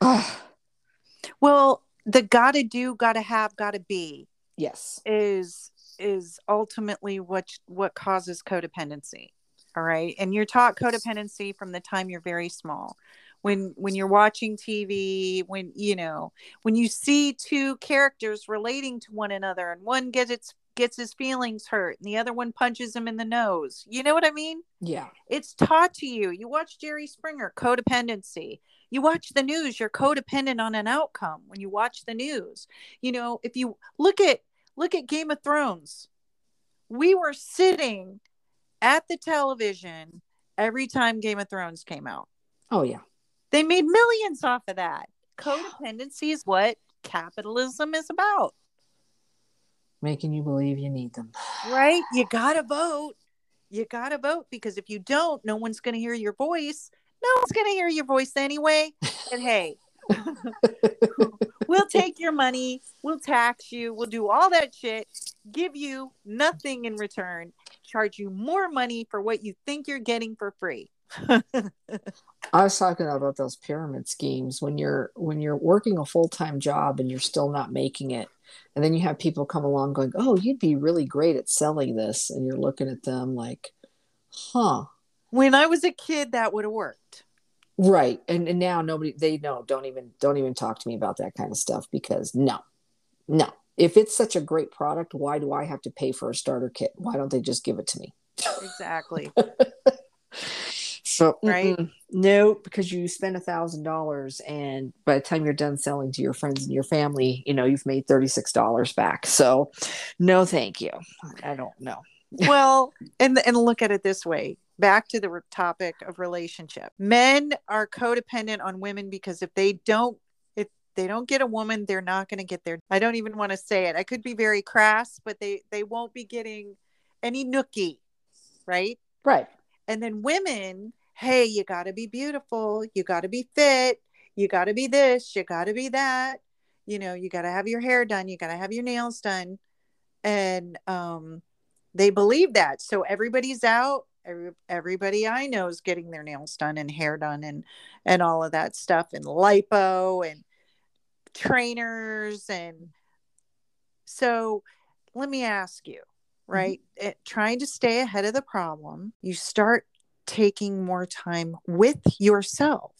A: well, the gotta do, gotta have, gotta be.
B: Yes,
A: is is ultimately what what causes codependency. All right, and you're taught codependency from the time you're very small when when you're watching TV, when you know, when you see two characters relating to one another and one gets its gets his feelings hurt and the other one punches him in the nose. You know what I mean?
B: Yeah.
A: It's taught to you. You watch Jerry Springer, codependency. You watch the news, you're codependent on an outcome when you watch the news. You know, if you look at look at Game of Thrones. We were sitting at the television every time Game of Thrones came out.
B: Oh yeah.
A: They made millions off of that. Codependency is what capitalism is about.
B: Making you believe you need them.
A: Right? You got to vote. You got to vote because if you don't, no one's going to hear your voice. No one's going to hear your voice anyway. And hey, we'll take your money, we'll tax you, we'll do all that shit, give you nothing in return, charge you more money for what you think you're getting for free.
B: I was talking about those pyramid schemes when you're when you're working a full-time job and you're still not making it. And then you have people come along going, "Oh, you'd be really great at selling this." And you're looking at them like, "Huh."
A: When I was a kid that would have worked.
B: Right. And and now nobody they know, don't even don't even talk to me about that kind of stuff because no. No. If it's such a great product, why do I have to pay for a starter kit? Why don't they just give it to me?
A: Exactly.
B: So right, no, because you spend a thousand dollars, and by the time you're done selling to your friends and your family, you know you've made thirty six dollars back. So, no, thank you. I don't know.
A: well, and and look at it this way. Back to the topic of relationship. Men are codependent on women because if they don't if they don't get a woman, they're not going to get their. I don't even want to say it. I could be very crass, but they they won't be getting any nookie, right?
B: Right.
A: And then women hey, you got to be beautiful, you got to be fit, you got to be this, you got to be that. You know, you got to have your hair done, you got to have your nails done. And um, they believe that. So everybody's out. Every, everybody I know is getting their nails done and hair done and and all of that stuff and lipo and trainers and so let me ask you right mm-hmm. it, trying to stay ahead of the problem you start taking more time with yourself.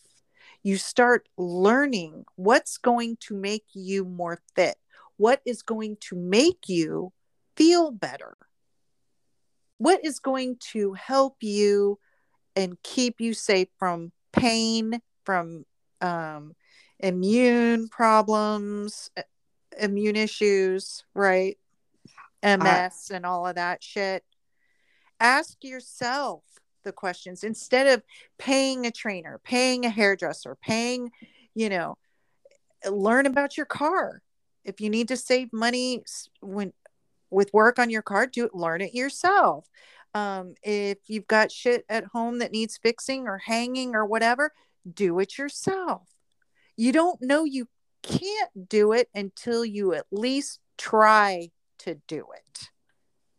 A: You start learning what's going to make you more fit, what is going to make you feel better, what is going to help you and keep you safe from pain, from um, immune problems, immune issues, right? MS and all of that shit. Ask yourself the questions instead of paying a trainer, paying a hairdresser, paying, you know, learn about your car. If you need to save money when with work on your car, do it, learn it yourself. Um, if you've got shit at home that needs fixing or hanging or whatever, do it yourself. You don't know you can't do it until you at least try to do it.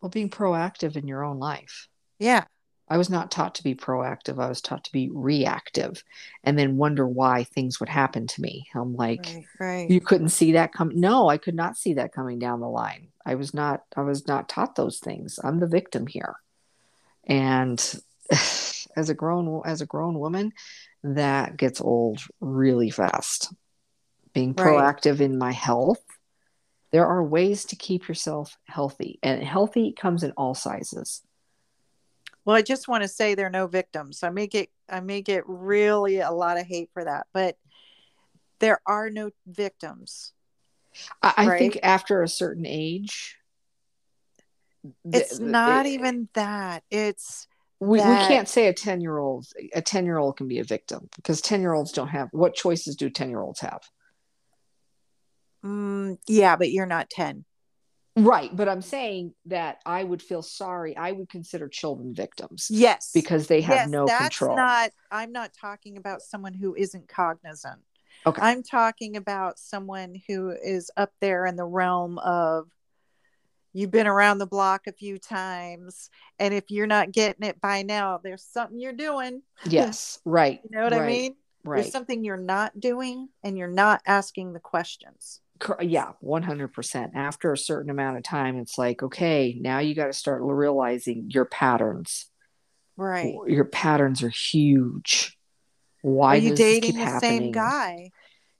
B: Well, being proactive in your own life.
A: Yeah.
B: I was not taught to be proactive. I was taught to be reactive and then wonder why things would happen to me. I'm like,
A: right, right.
B: you couldn't see that come. No, I could not see that coming down the line. I was not I was not taught those things. I'm the victim here. And as a grown as a grown woman, that gets old really fast. Being proactive right. in my health, there are ways to keep yourself healthy, and healthy comes in all sizes.
A: Well, I just want to say there are no victims. I may get I may get really a lot of hate for that, but there are no victims.
B: I, I think after a certain age,
A: it's th- not it, even that. It's
B: we, that... we can't say a 10 year old a 10 year old can be a victim because 10 year olds don't have what choices do 10 year olds have
A: mm, yeah but you're not 10
B: right but i'm saying that i would feel sorry i would consider children victims
A: yes.
B: because they have yes, no
A: that's
B: control.
A: not i'm not talking about someone who isn't cognizant. Okay. I'm talking about someone who is up there in the realm of you've been around the block a few times and if you're not getting it by now there's something you're doing.
B: Yes right
A: you know what
B: right,
A: i mean
B: right.
A: there's something you're not doing and you're not asking the questions
B: yeah 100% after a certain amount of time it's like okay now you got to start realizing your patterns.
A: Right.
B: Your patterns are huge. Why
A: are you dating the happening? same guy?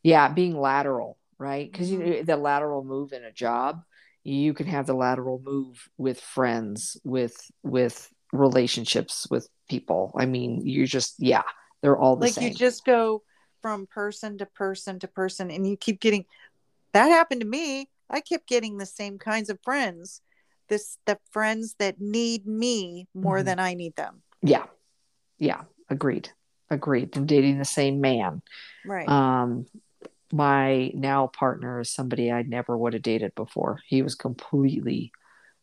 B: Yeah being lateral right? Because
A: mm-hmm.
B: you know the lateral move in a job you can have the lateral move with friends with with relationships with people. I mean you just yeah they're all the
A: like
B: same.
A: you just go from person to person to person and you keep getting that happened to me i kept getting the same kinds of friends this the friends that need me more mm-hmm. than i need them
B: yeah yeah agreed agreed and dating the same man
A: right
B: um my now partner is somebody I never would have dated before. He was completely,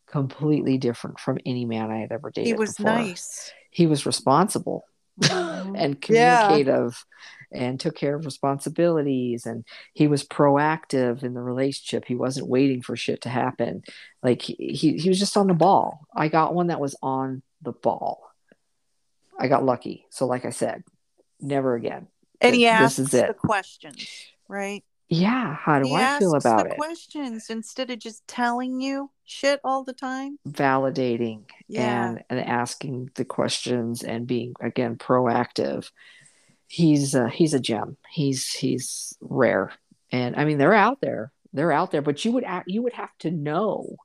B: completely different from any man I had ever dated.
A: He was
B: before.
A: nice.
B: He was responsible mm-hmm. and communicative. And took care of responsibilities and he was proactive in the relationship. He wasn't waiting for shit to happen. Like he, he, was just on the ball. I got one that was on the ball. I got lucky. So like I said, never again.
A: And he asks this is it. the questions right?
B: Yeah. How do he I feel about it?
A: Questions instead of just telling you shit all the time.
B: Validating yeah. and and asking the questions and being again proactive. He's uh, he's a gem. He's he's rare, and I mean they're out there. They're out there, but you would act, you would have to know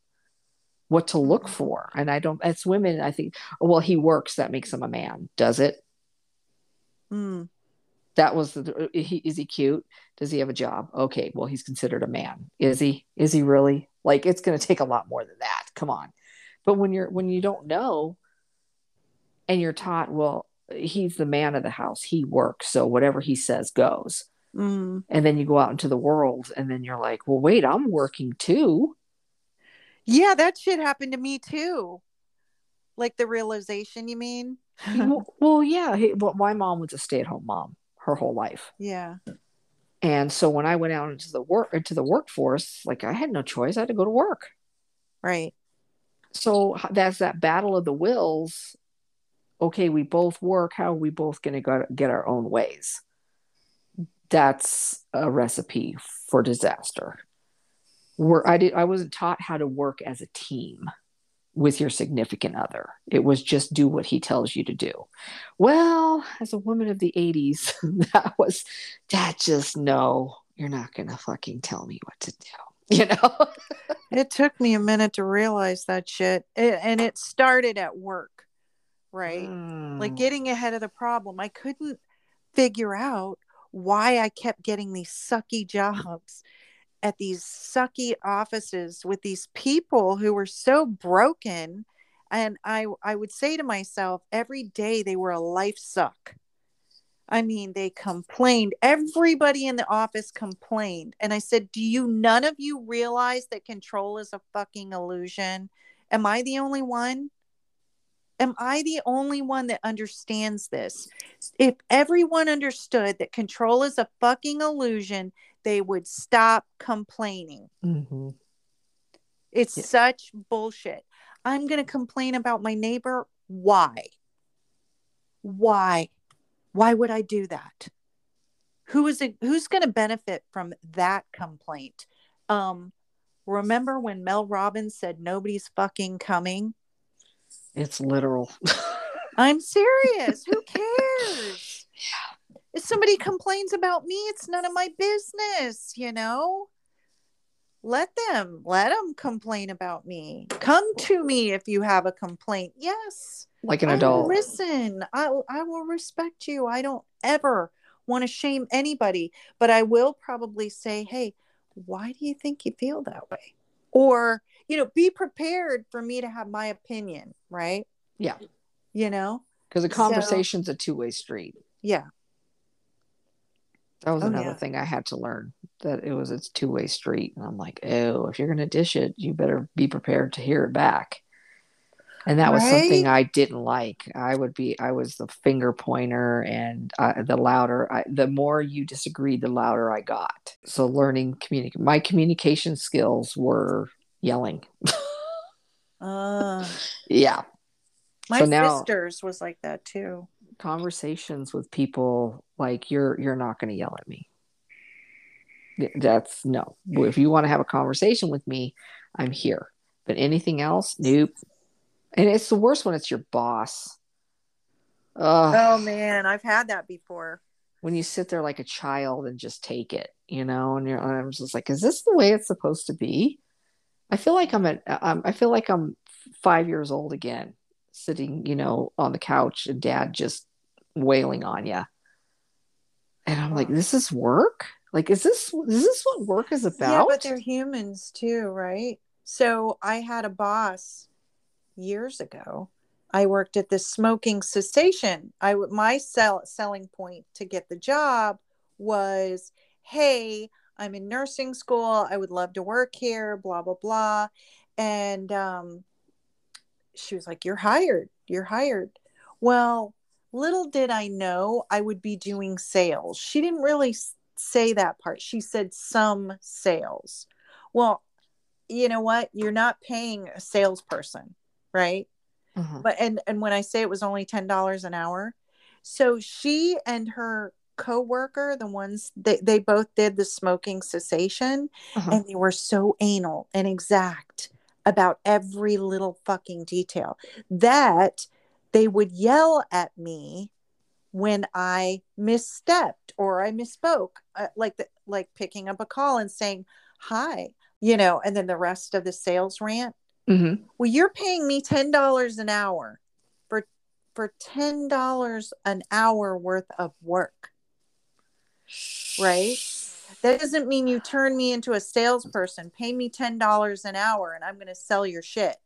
B: what to look for. And I don't. As women, I think. Well, he works. That makes him a man. Does it?
A: Mm
B: that was the he, is he cute does he have a job okay well he's considered a man is he is he really like it's going to take a lot more than that come on but when you're when you don't know and you're taught well he's the man of the house he works so whatever he says goes
A: mm.
B: and then you go out into the world and then you're like well wait i'm working too
A: yeah that shit happened to me too like the realization you mean
B: well, well, yeah he, well, my mom was a stay-at-home mom her whole life.
A: Yeah.
B: And so when I went out into the work into the workforce, like I had no choice. I had to go to work.
A: Right.
B: So that's that battle of the wills. Okay, we both work. How are we both going to get our own ways? That's a recipe for disaster. Where I did, I wasn't taught how to work as a team with your significant other. It was just do what he tells you to do. Well, as a woman of the 80s, that was that just no, you're not going to fucking tell me what to do. You know,
A: it took me a minute to realize that shit. It, and it started at work, right? Mm. Like getting ahead of the problem. I couldn't figure out why I kept getting these sucky jobs at these sucky offices with these people who were so broken and i i would say to myself every day they were a life suck i mean they complained everybody in the office complained and i said do you none of you realize that control is a fucking illusion am i the only one am I the only one that understands this? If everyone understood that control is a fucking illusion, they would stop complaining.
B: Mm-hmm.
A: It's yeah. such bullshit. I'm going to complain about my neighbor. Why? Why? Why would I do that? Who is it? Who's going to benefit from that complaint? Um, remember when Mel Robbins said nobody's fucking coming?
B: It's literal.
A: I'm serious. Who cares? Yeah. If somebody complains about me, it's none of my business, you know? Let them, let them complain about me. Come to me if you have a complaint. Yes.
B: Like an
A: I
B: adult.
A: Listen, I, I will respect you. I don't ever want to shame anybody, but I will probably say, hey, why do you think you feel that way? Or, you know, be prepared for me to have my opinion, right?
B: Yeah.
A: You know?
B: Because a conversation's so, a two way street.
A: Yeah.
B: That was oh, another yeah. thing I had to learn that it was it's two way street. And I'm like, oh, if you're gonna dish it, you better be prepared to hear it back. And that was something I didn't like. I would be, I was the finger pointer, and uh, the louder, I, the more you disagreed, the louder I got. So learning communicate, my communication skills were yelling. uh, yeah.
A: My so now, sisters was like that too.
B: Conversations with people like you're you're not going to yell at me. That's no. If you want to have a conversation with me i'm here. But anything else? Nope. And it's the worst when it's your boss.
A: Ugh. oh man. I've had that before.
B: When you sit there like a child and just take it you know and you're i'm just like is this the way it's supposed to be i feel like i'm at um, i feel like i'm five years old again sitting, you know, on the couch and dad just wailing on you. And I'm like, this is work? Like, is this is this what work is about? Yeah,
A: but they're humans too, right? So I had a boss years ago. I worked at the smoking cessation. I my sell, selling point to get the job was, hey, I'm in nursing school. I would love to work here. Blah blah blah. And um, she was like, You're hired. You're hired. Well, little did I know I would be doing sales. She didn't really say that part. She said some sales. Well, you know what? You're not paying a salesperson, right? Mm-hmm. But and and when I say it was only ten dollars an hour, so she and her co-worker the ones they, they both did the smoking cessation uh-huh. and they were so anal and exact about every little fucking detail that they would yell at me when I misstepped or I misspoke, uh, like the, like picking up a call and saying hi, you know, and then the rest of the sales rant. Mm-hmm. Well, you're paying me ten dollars an hour for for ten dollars an hour worth of work, right? That doesn't mean you turn me into a salesperson. Pay me $10 an hour and I'm going to sell your shit.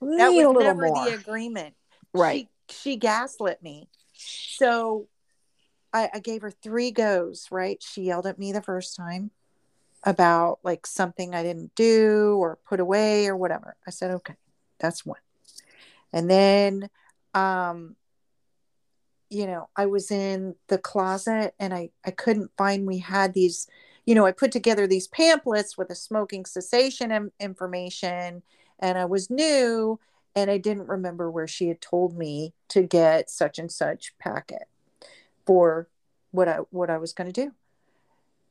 A: We that was never more. the agreement.
B: Right.
A: She, she gaslit me. So I, I gave her three goes, right? She yelled at me the first time about like something I didn't do or put away or whatever. I said, okay, that's one. And then um, you know, I was in the closet and I, I couldn't find, we had these, you know, I put together these pamphlets with a smoking cessation Im- information and I was new and I didn't remember where she had told me to get such and such packet for what I, what I was going to do.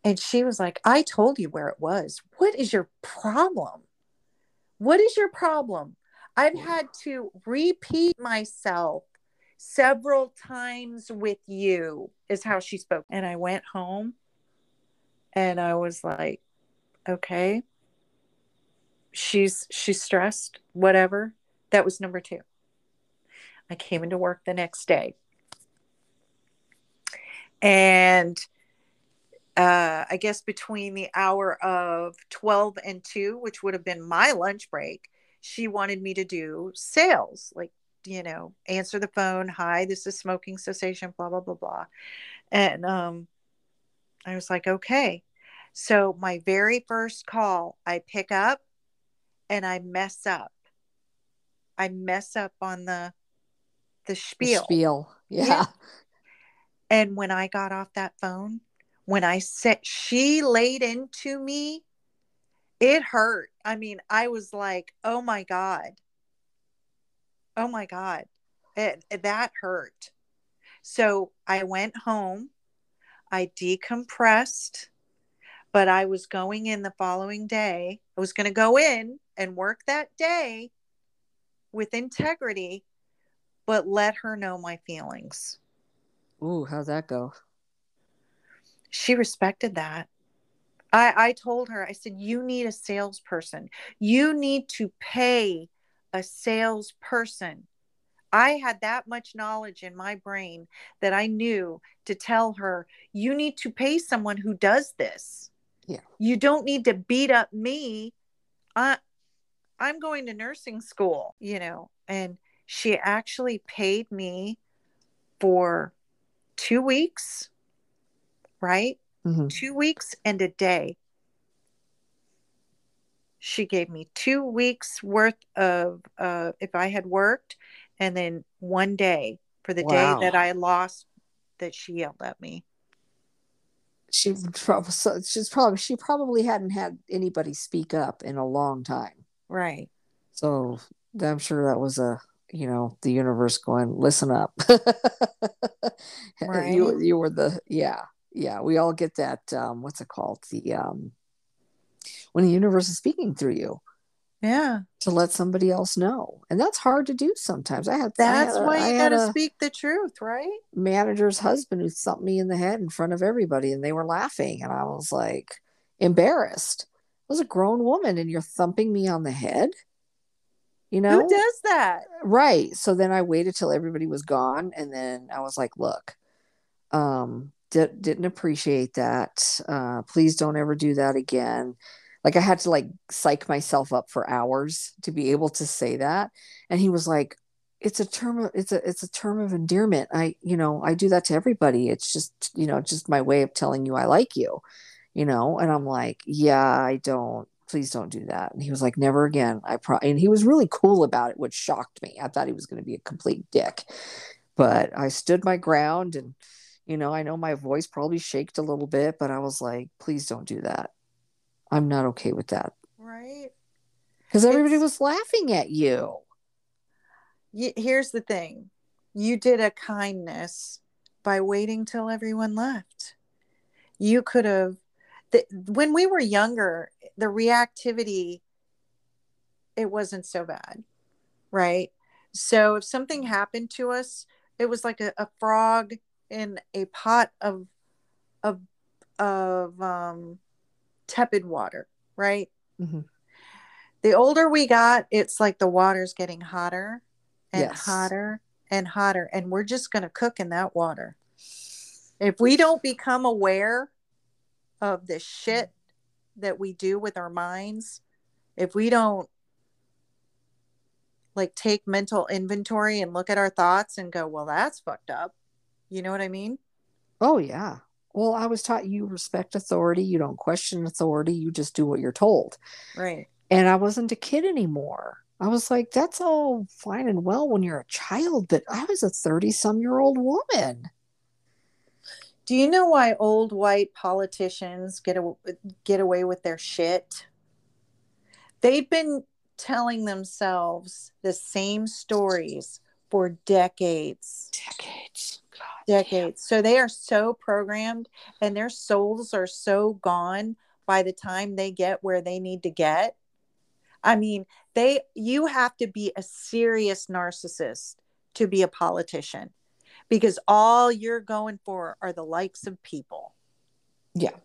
A: And she was like, I told you where it was. What is your problem? What is your problem? I've had to repeat myself several times with you is how she spoke. And i went home and i was like okay she's she's stressed whatever. That was number two. I came into work the next day. And uh, I guess between the hour of 12 and 2, which would have been my lunch break, she wanted me to do sales, like you know, answer the phone. Hi, this is smoking cessation, blah, blah, blah, blah. And um, I was like, okay. So my very first call, I pick up and I mess up. I mess up on the the spiel.
B: The spiel. Yeah. yeah.
A: And when I got off that phone, when I said she laid into me, it hurt. I mean, I was like, oh my God. Oh my God. It, it, that hurt. So I went home. I decompressed. but I was going in the following day. I was going to go in and work that day with integrity, but let her know my feelings.
B: Ooh, how'd that go?
A: She respected that. I, I told her, I said, you need a salesperson. You need to pay a salesperson. I had that much knowledge in my brain that I knew to tell her, you need to pay someone who does this.
B: Yeah.
A: You don't need to beat up me. I, I'm going to nursing school, you know, and she actually paid me for two weeks, right?
B: Mhm.
A: Two weeks and a day. She gave me two weeks worth of uh, if I had worked, and then one day for the
B: Wow.
A: day that I lost that she yelled at me.
B: She probably so she's probably she probably hadn't had anybody speak up in a long time.
A: Right.
B: So I'm sure that was a you know the universe going listen up.
A: Right.
B: You you were the yeah yeah we all get that um what's it called the um when the universe is speaking through you
A: Yeah.
B: to let somebody else know and that's hard to do sometimes. I had I
A: That's
B: had a-
A: why
B: I
A: you
B: had
A: got to speak the truth, right?
B: manager's husband who thumped me in the head in front of everybody and they were laughing and I was like embarrassed. I was a grown woman and you're thumping me on the head. You know?
A: Who does that?
B: Right. So then I waited till everybody was gone and then I was like, look, um di- didn't appreciate that. Uh please don't ever do that again. Like I had to like psych myself up for hours to be able to say that. And he was like, it's a term of it's a it's a term of endearment. I, you know, I do that to everybody. It's just, you know, just my way of telling you I like you. You know, and I'm like, yeah, I don't please don't do that. And he was like, never again. I pro and he was really cool about it, which shocked me. I thought he was going to be a complete dick. But I stood my ground and you know, I know my voice probably shaked a little bit, but I was like, please don't do that. I'm not okay with that.
A: Right.
B: Because everybody
A: It's-
B: was laughing at you.
A: Here's the thing you did a kindness by waiting till everyone left. You could have, the, when we were younger, the reactivity, it wasn't so bad. Right. So if something happened to us, it was like a, a frog in a pot of, of, of, um, tepid water. Right.
B: Mhm.
A: the older we got, it's like the water's getting hotter and
B: Yes.
A: hotter and hotter, and we're just going to cook in that water. If we don't become aware of the shit that we do with our minds, if we don't like take mental inventory and look at our thoughts and go, well, that's fucked up. You know what I mean?
B: Oh, yeah. Well, I was taught you respect authority, you don't question authority, you just do what you're told.
A: Right.
B: And I wasn't a kid anymore. I was like, that's all fine and well when you're a child, but I was a 30 some year old woman.
A: Do you know why old white politicians get a, get away with their shit? They've been telling themselves the same stories for decades,
B: Decades.
A: Decades. So they are so programmed and their souls are so gone by the time they get where they need to get. I mean, they you have to be a serious narcissist to be a politician because all you're going for are the likes of people.
B: Yeah.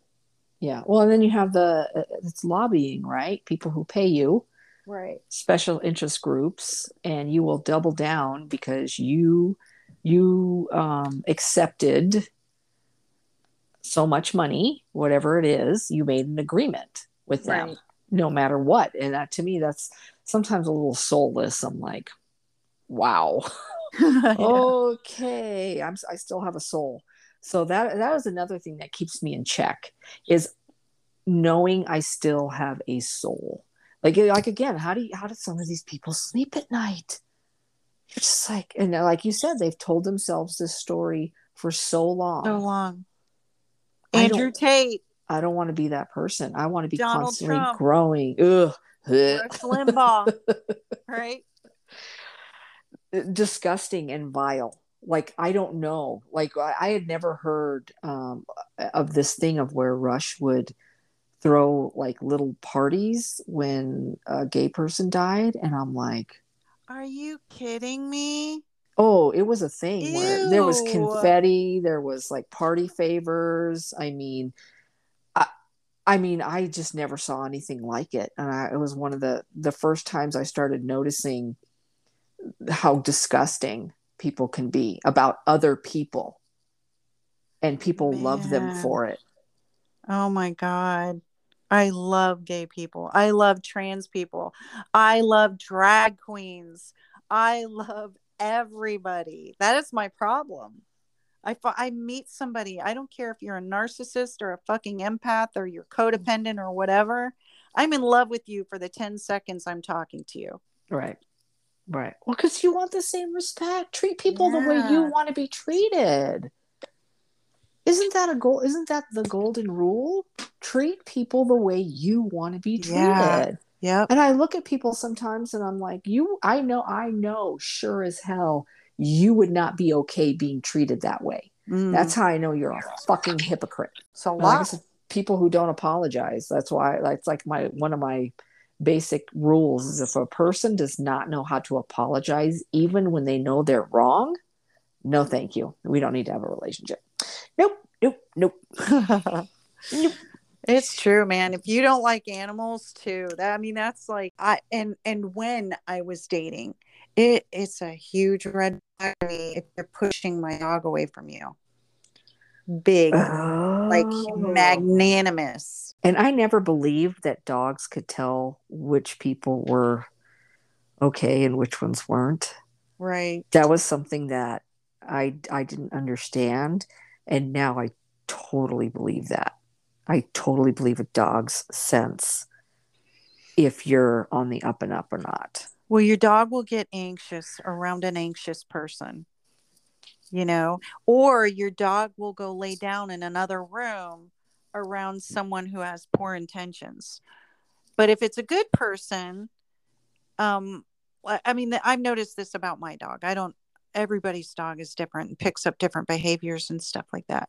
B: Yeah. Well, and then you have the, uh, it's lobbying, right? People who pay you,
A: Right.
B: special interest groups, and you will double down because you, you um, accepted so much money, whatever it is, you made an agreement with them,
A: Right.
B: no matter what. And that to me, that's sometimes a little soulless. I'm like, wow.
A: oh,
B: okay i'm i still have a soul so that that is another thing that keeps me in check is knowing i still have a soul like like again how do you how do some of these people sleep at night you're just like and like you said they've told themselves this story for so long
A: so long. Andrew
B: don't-
A: Tate,
B: i don't want to be that person i want to be
A: Donald
B: constantly
A: Trump.
B: growing Ugh.
A: Limbaugh, right?
B: disgusting and vile like i don't know like i, I had never heard um, of this thing of where rush would throw like little parties when a gay person died and i'm like
A: Are you kidding me?
B: oh it was a thing where there was confetti there was like party favors. I mean i i mean i just never saw anything like it. And I, it was one of the the first times i started noticing how disgusting people can be about other people. And people love them for it.
A: Oh my God. I love gay people. I love trans people. I love drag queens. I love everybody. That is my problem. I, I meet somebody, I don't care if you're a narcissist or a fucking empath or you're codependent or whatever. I'm in love with you for the 10 seconds I'm talking to you.
B: Right. Right. Well, because you want the same respect. Treat people the way you want to be treated. Isn't that a goal? Isn't that the golden rule? Treat people the way you want to be treated.
A: Yeah. Yep.
B: And I look at people sometimes and I'm like, you, I know, I know sure as hell you would not be okay being treated that way.
A: Mm.
B: That's how I know you're a fucking hypocrite.
A: So a
B: like said, people who don't apologize. That's why that's like my one of my basic rules is if a person does not know how to apologize, even when they know they're wrong, no, thank you. We don't need to have a relationship. Nope, nope, nope.
A: It's true, man. If you don't like animals too, that I mean that's like I and and when I was dating, it it's a huge red flag if you're pushing my dog away from you. Big, like
B: Oh.
A: magnanimous.
B: And I never believed that dogs could tell which people were okay and which ones weren't.
A: Right.
B: That was something that I I didn't understand, and now I totally believe that. I totally believe a dog's sense if you're on the up and up or not.
A: Well, your dog will get anxious around an anxious person. You know, or your dog will go lay down in another room around someone who has poor intentions. But if it's a good person, um, I mean, I've noticed this about my dog. I don't, everybody's dog is different and picks up different behaviors and stuff like that.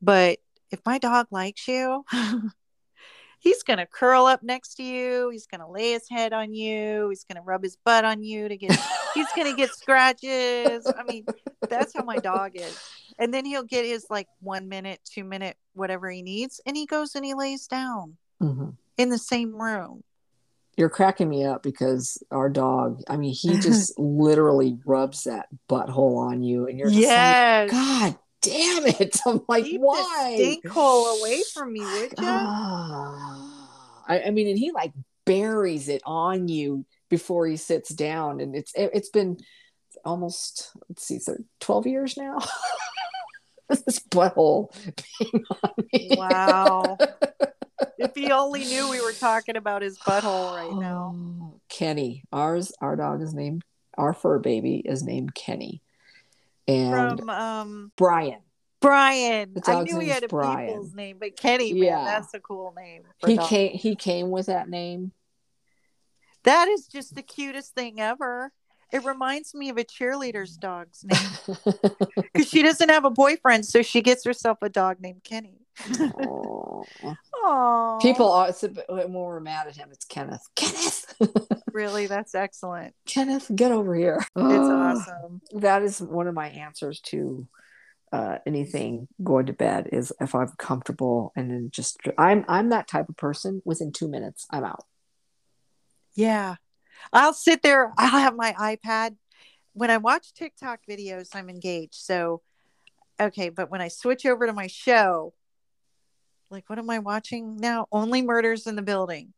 A: But if my dog likes you, he's going to curl up next to you. He's going to lay his head on you. He's going to rub his butt on you to get, he's going to get scratches. I mean, that's how my dog is. And then he'll get his like one minute, two minute, whatever he needs. And he goes and he lays down
B: Mhm.
A: in the same room.
B: You're cracking me up because our dog, I mean, he just literally rubs that butthole on you, and you're just
A: yes.
B: like, God damn it. I'm like,
A: Keep
B: why?
A: the stink hole away from me, would you?
B: I, I mean, and he like buries it on you before he sits down, and it's it, it's been almost let's see, so twelve years now. this butthole being on me.
A: Wow. If he only knew we were talking about his butthole right now.
B: Oh, Kenny, ours, our dog is named our fur baby is named Kenny, and
A: From um
B: Brian.
A: Brian. I
B: dog's
A: knew he had a
B: Brian.
A: people's name, but Kenny, man,
B: Yeah.
A: that's a cool name.
B: He
A: dog.
B: came. He came with that name.
A: That is just the cutest thing ever. It reminds me of a cheerleader's dog's name because she doesn't have a boyfriend, so she gets herself a dog named Kenny.
B: People are it's a bit- when we're mad at him. It's Kenneth. Kenneth.
A: really, that's excellent.
B: Kenneth, get over here.
A: It's awesome.
B: That is one of my answers to uh, anything going to bed is if I'm comfortable and then just I'm I'm that type of person. Within two minutes, I'm out.
A: Yeah. I'll sit there. I'll have my iPad. When I watch TikTok videos, I'm engaged. So, okay. But when I switch over to my show, like, what am I watching now? Only Murders in the Building,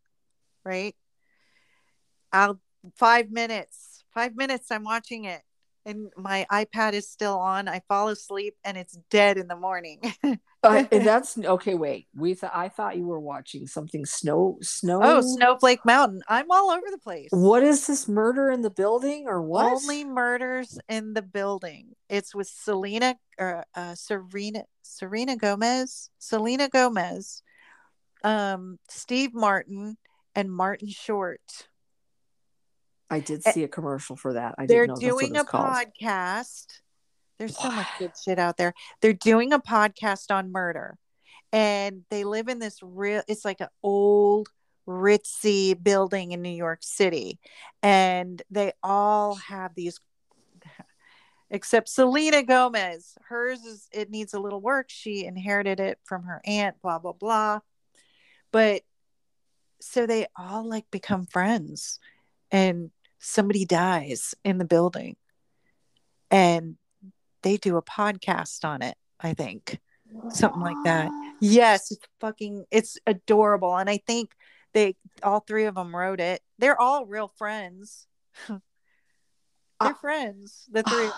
A: right? I'll five minutes, five minutes, I'm watching it. And my iPad is still on. I fall asleep and it's dead in the morning.
B: Uh, that's okay. Wait, we thought I thought you were watching something snow snow.
A: oh, Snowflake Mountain. I'm all over the place.
B: What is this murder in the building or what?
A: Only murders in the building. It's with Selena or uh, Serena Serena Gomez, Selena Gomez, um, Steve Martin, and Martin Short.
B: I did see a commercial for that. I
A: They're
B: didn't know
A: doing a
B: that's what it's called.
A: podcast. There's so much good shit out there. They're doing a podcast on murder. and they live in this real it's like an old ritzy building in New York City and they all have these except Selena Gomez hers is it needs a little work she inherited it from her aunt blah blah blah but so they all like become friends and somebody dies in the building and they do a podcast on it i think. Something like that. Yes it's fucking it's adorable. And i think they all three of them wrote it. They're all real friends. They're
B: Uh,
A: friends the three.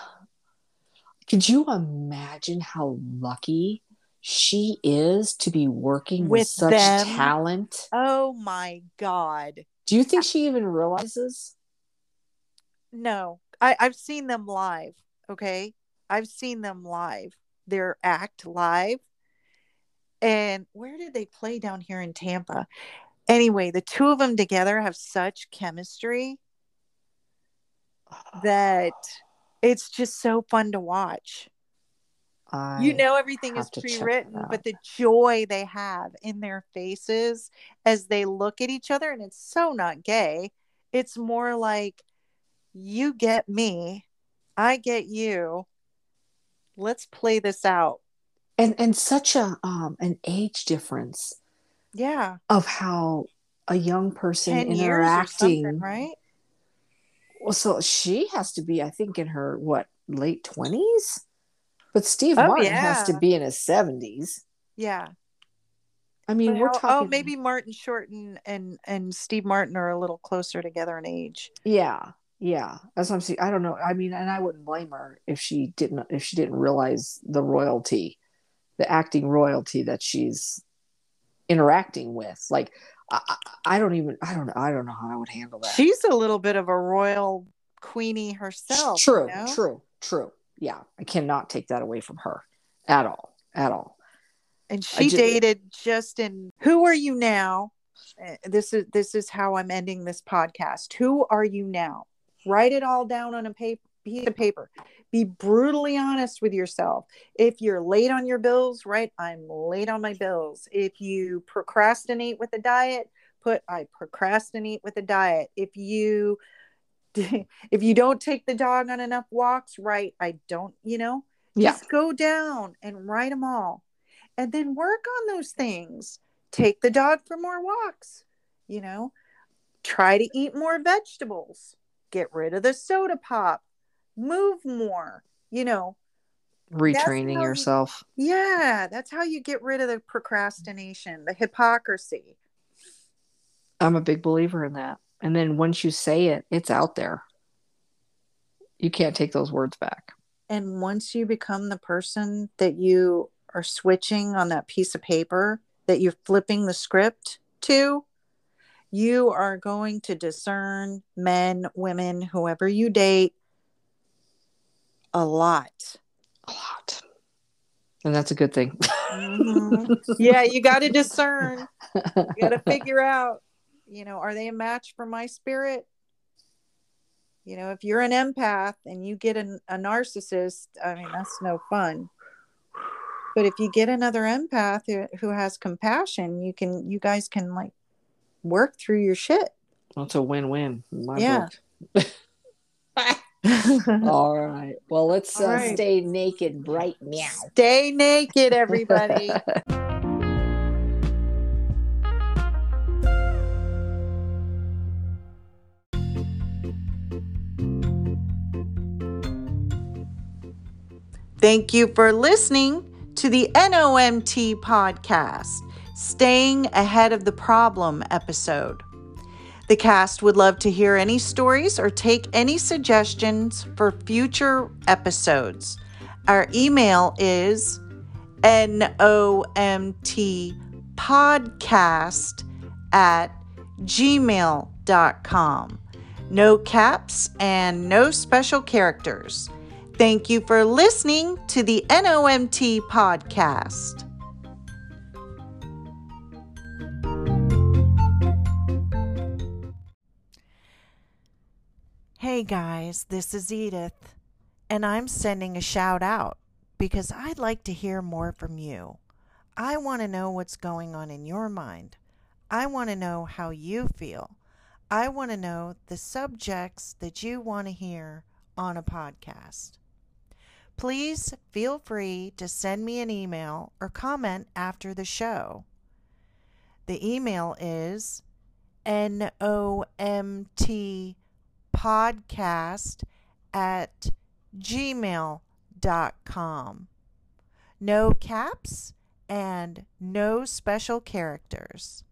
B: Could you imagine how lucky she is to be working with,
A: With
B: such
A: them?
B: talent?
A: oh my god.
B: Do you think she even realizes?
A: no. I, i've seen them live okay i've seen them live their act live. And where did they play down here in tampa? Anyway the two of them together have such chemistry that it's just so fun to watch.
B: I,
A: you know everything is
B: have to check that
A: pre-written but the joy they have in their faces as they look at each other and it's so not gay. It's more like you get me i get you let's play this out.
B: And and such a um an age difference
A: yeah.
B: of how a young person
A: 10 years or
B: interacting
A: right?
B: Well so she has to be i think in her what late 20s but steve
A: Oh,
B: martin has to be in his 70s
A: yeah.
B: I mean
A: But
B: we're
A: how-
B: talking
A: oh maybe martin short and, and and steve martin are a little closer together in age.
B: Yeah yeah that's what i'm saying i don't know i mean and i wouldn't blame her if she didn't if she didn't realize the royalty the acting royalty that she's interacting with like i, I don't even i don't know i don't know how i would handle that
A: she's a little bit of a royal queenie herself
B: true
A: you know?
B: true true yeah i cannot take that away from her at all at all
A: and she
B: ju-
A: dated Justin. Who are you now? Uh, This is this is how I'm ending this podcast. Who are you now? Write it all down on a paper, piece of paper. Be brutally honest with yourself. If you're late on your bills, write I'm late on my bills. If you procrastinate with a diet, put I procrastinate with a diet. If you if you don't take the dog on enough walks, write I don't, you know,
B: yeah
A: just go down and write them all. And then work on those things. Take the dog for more walks, you know, try to eat more vegetables, get rid of the soda pop, move more, you know.
B: retraining
A: how
B: yourself.
A: Yeah, that's how you get rid of the procrastination, the hypocrisy.
B: i'm a big believer in that. And then once you say it it's out there. You can't take those words back.
A: And once you become the person that you are switching on that piece of paper, that you're flipping the script to, you are going to discern men, women, whoever you date a lot.
B: a lot and that's a good thing
A: Mhm. yeah, you got to discern. You got to figure out, you know, are they a match for my spirit? You know, if you're an empath and you get an, a narcissist, I mean, that's no fun. But if you get another empath who, who has compassion, you can, you guys can like work through your shit.
B: That's a win-win. my
A: Yeah.
B: All right. Well, let's uh,
A: right.
B: stay naked right now.
A: Stay naked, everybody. Thank you for listening to the NOMT podcast, Staying Ahead of the Problem episode. The cast would love to hear any stories or take any suggestions for future episodes. Our email is nomtpodcast at gmail.com. No caps and no special characters. Thank you for listening to the NOMT podcast. Hey guys, this is Edith, and I'm sending a shout out because I'd like to hear more from you. I want to know what's going on in your mind. I want to know how you feel. I want to know the subjects that you want to hear on a podcast. Please feel free to send me an email or comment after the show. The email is NOMT podcast at gmail.com. No caps and no special characters.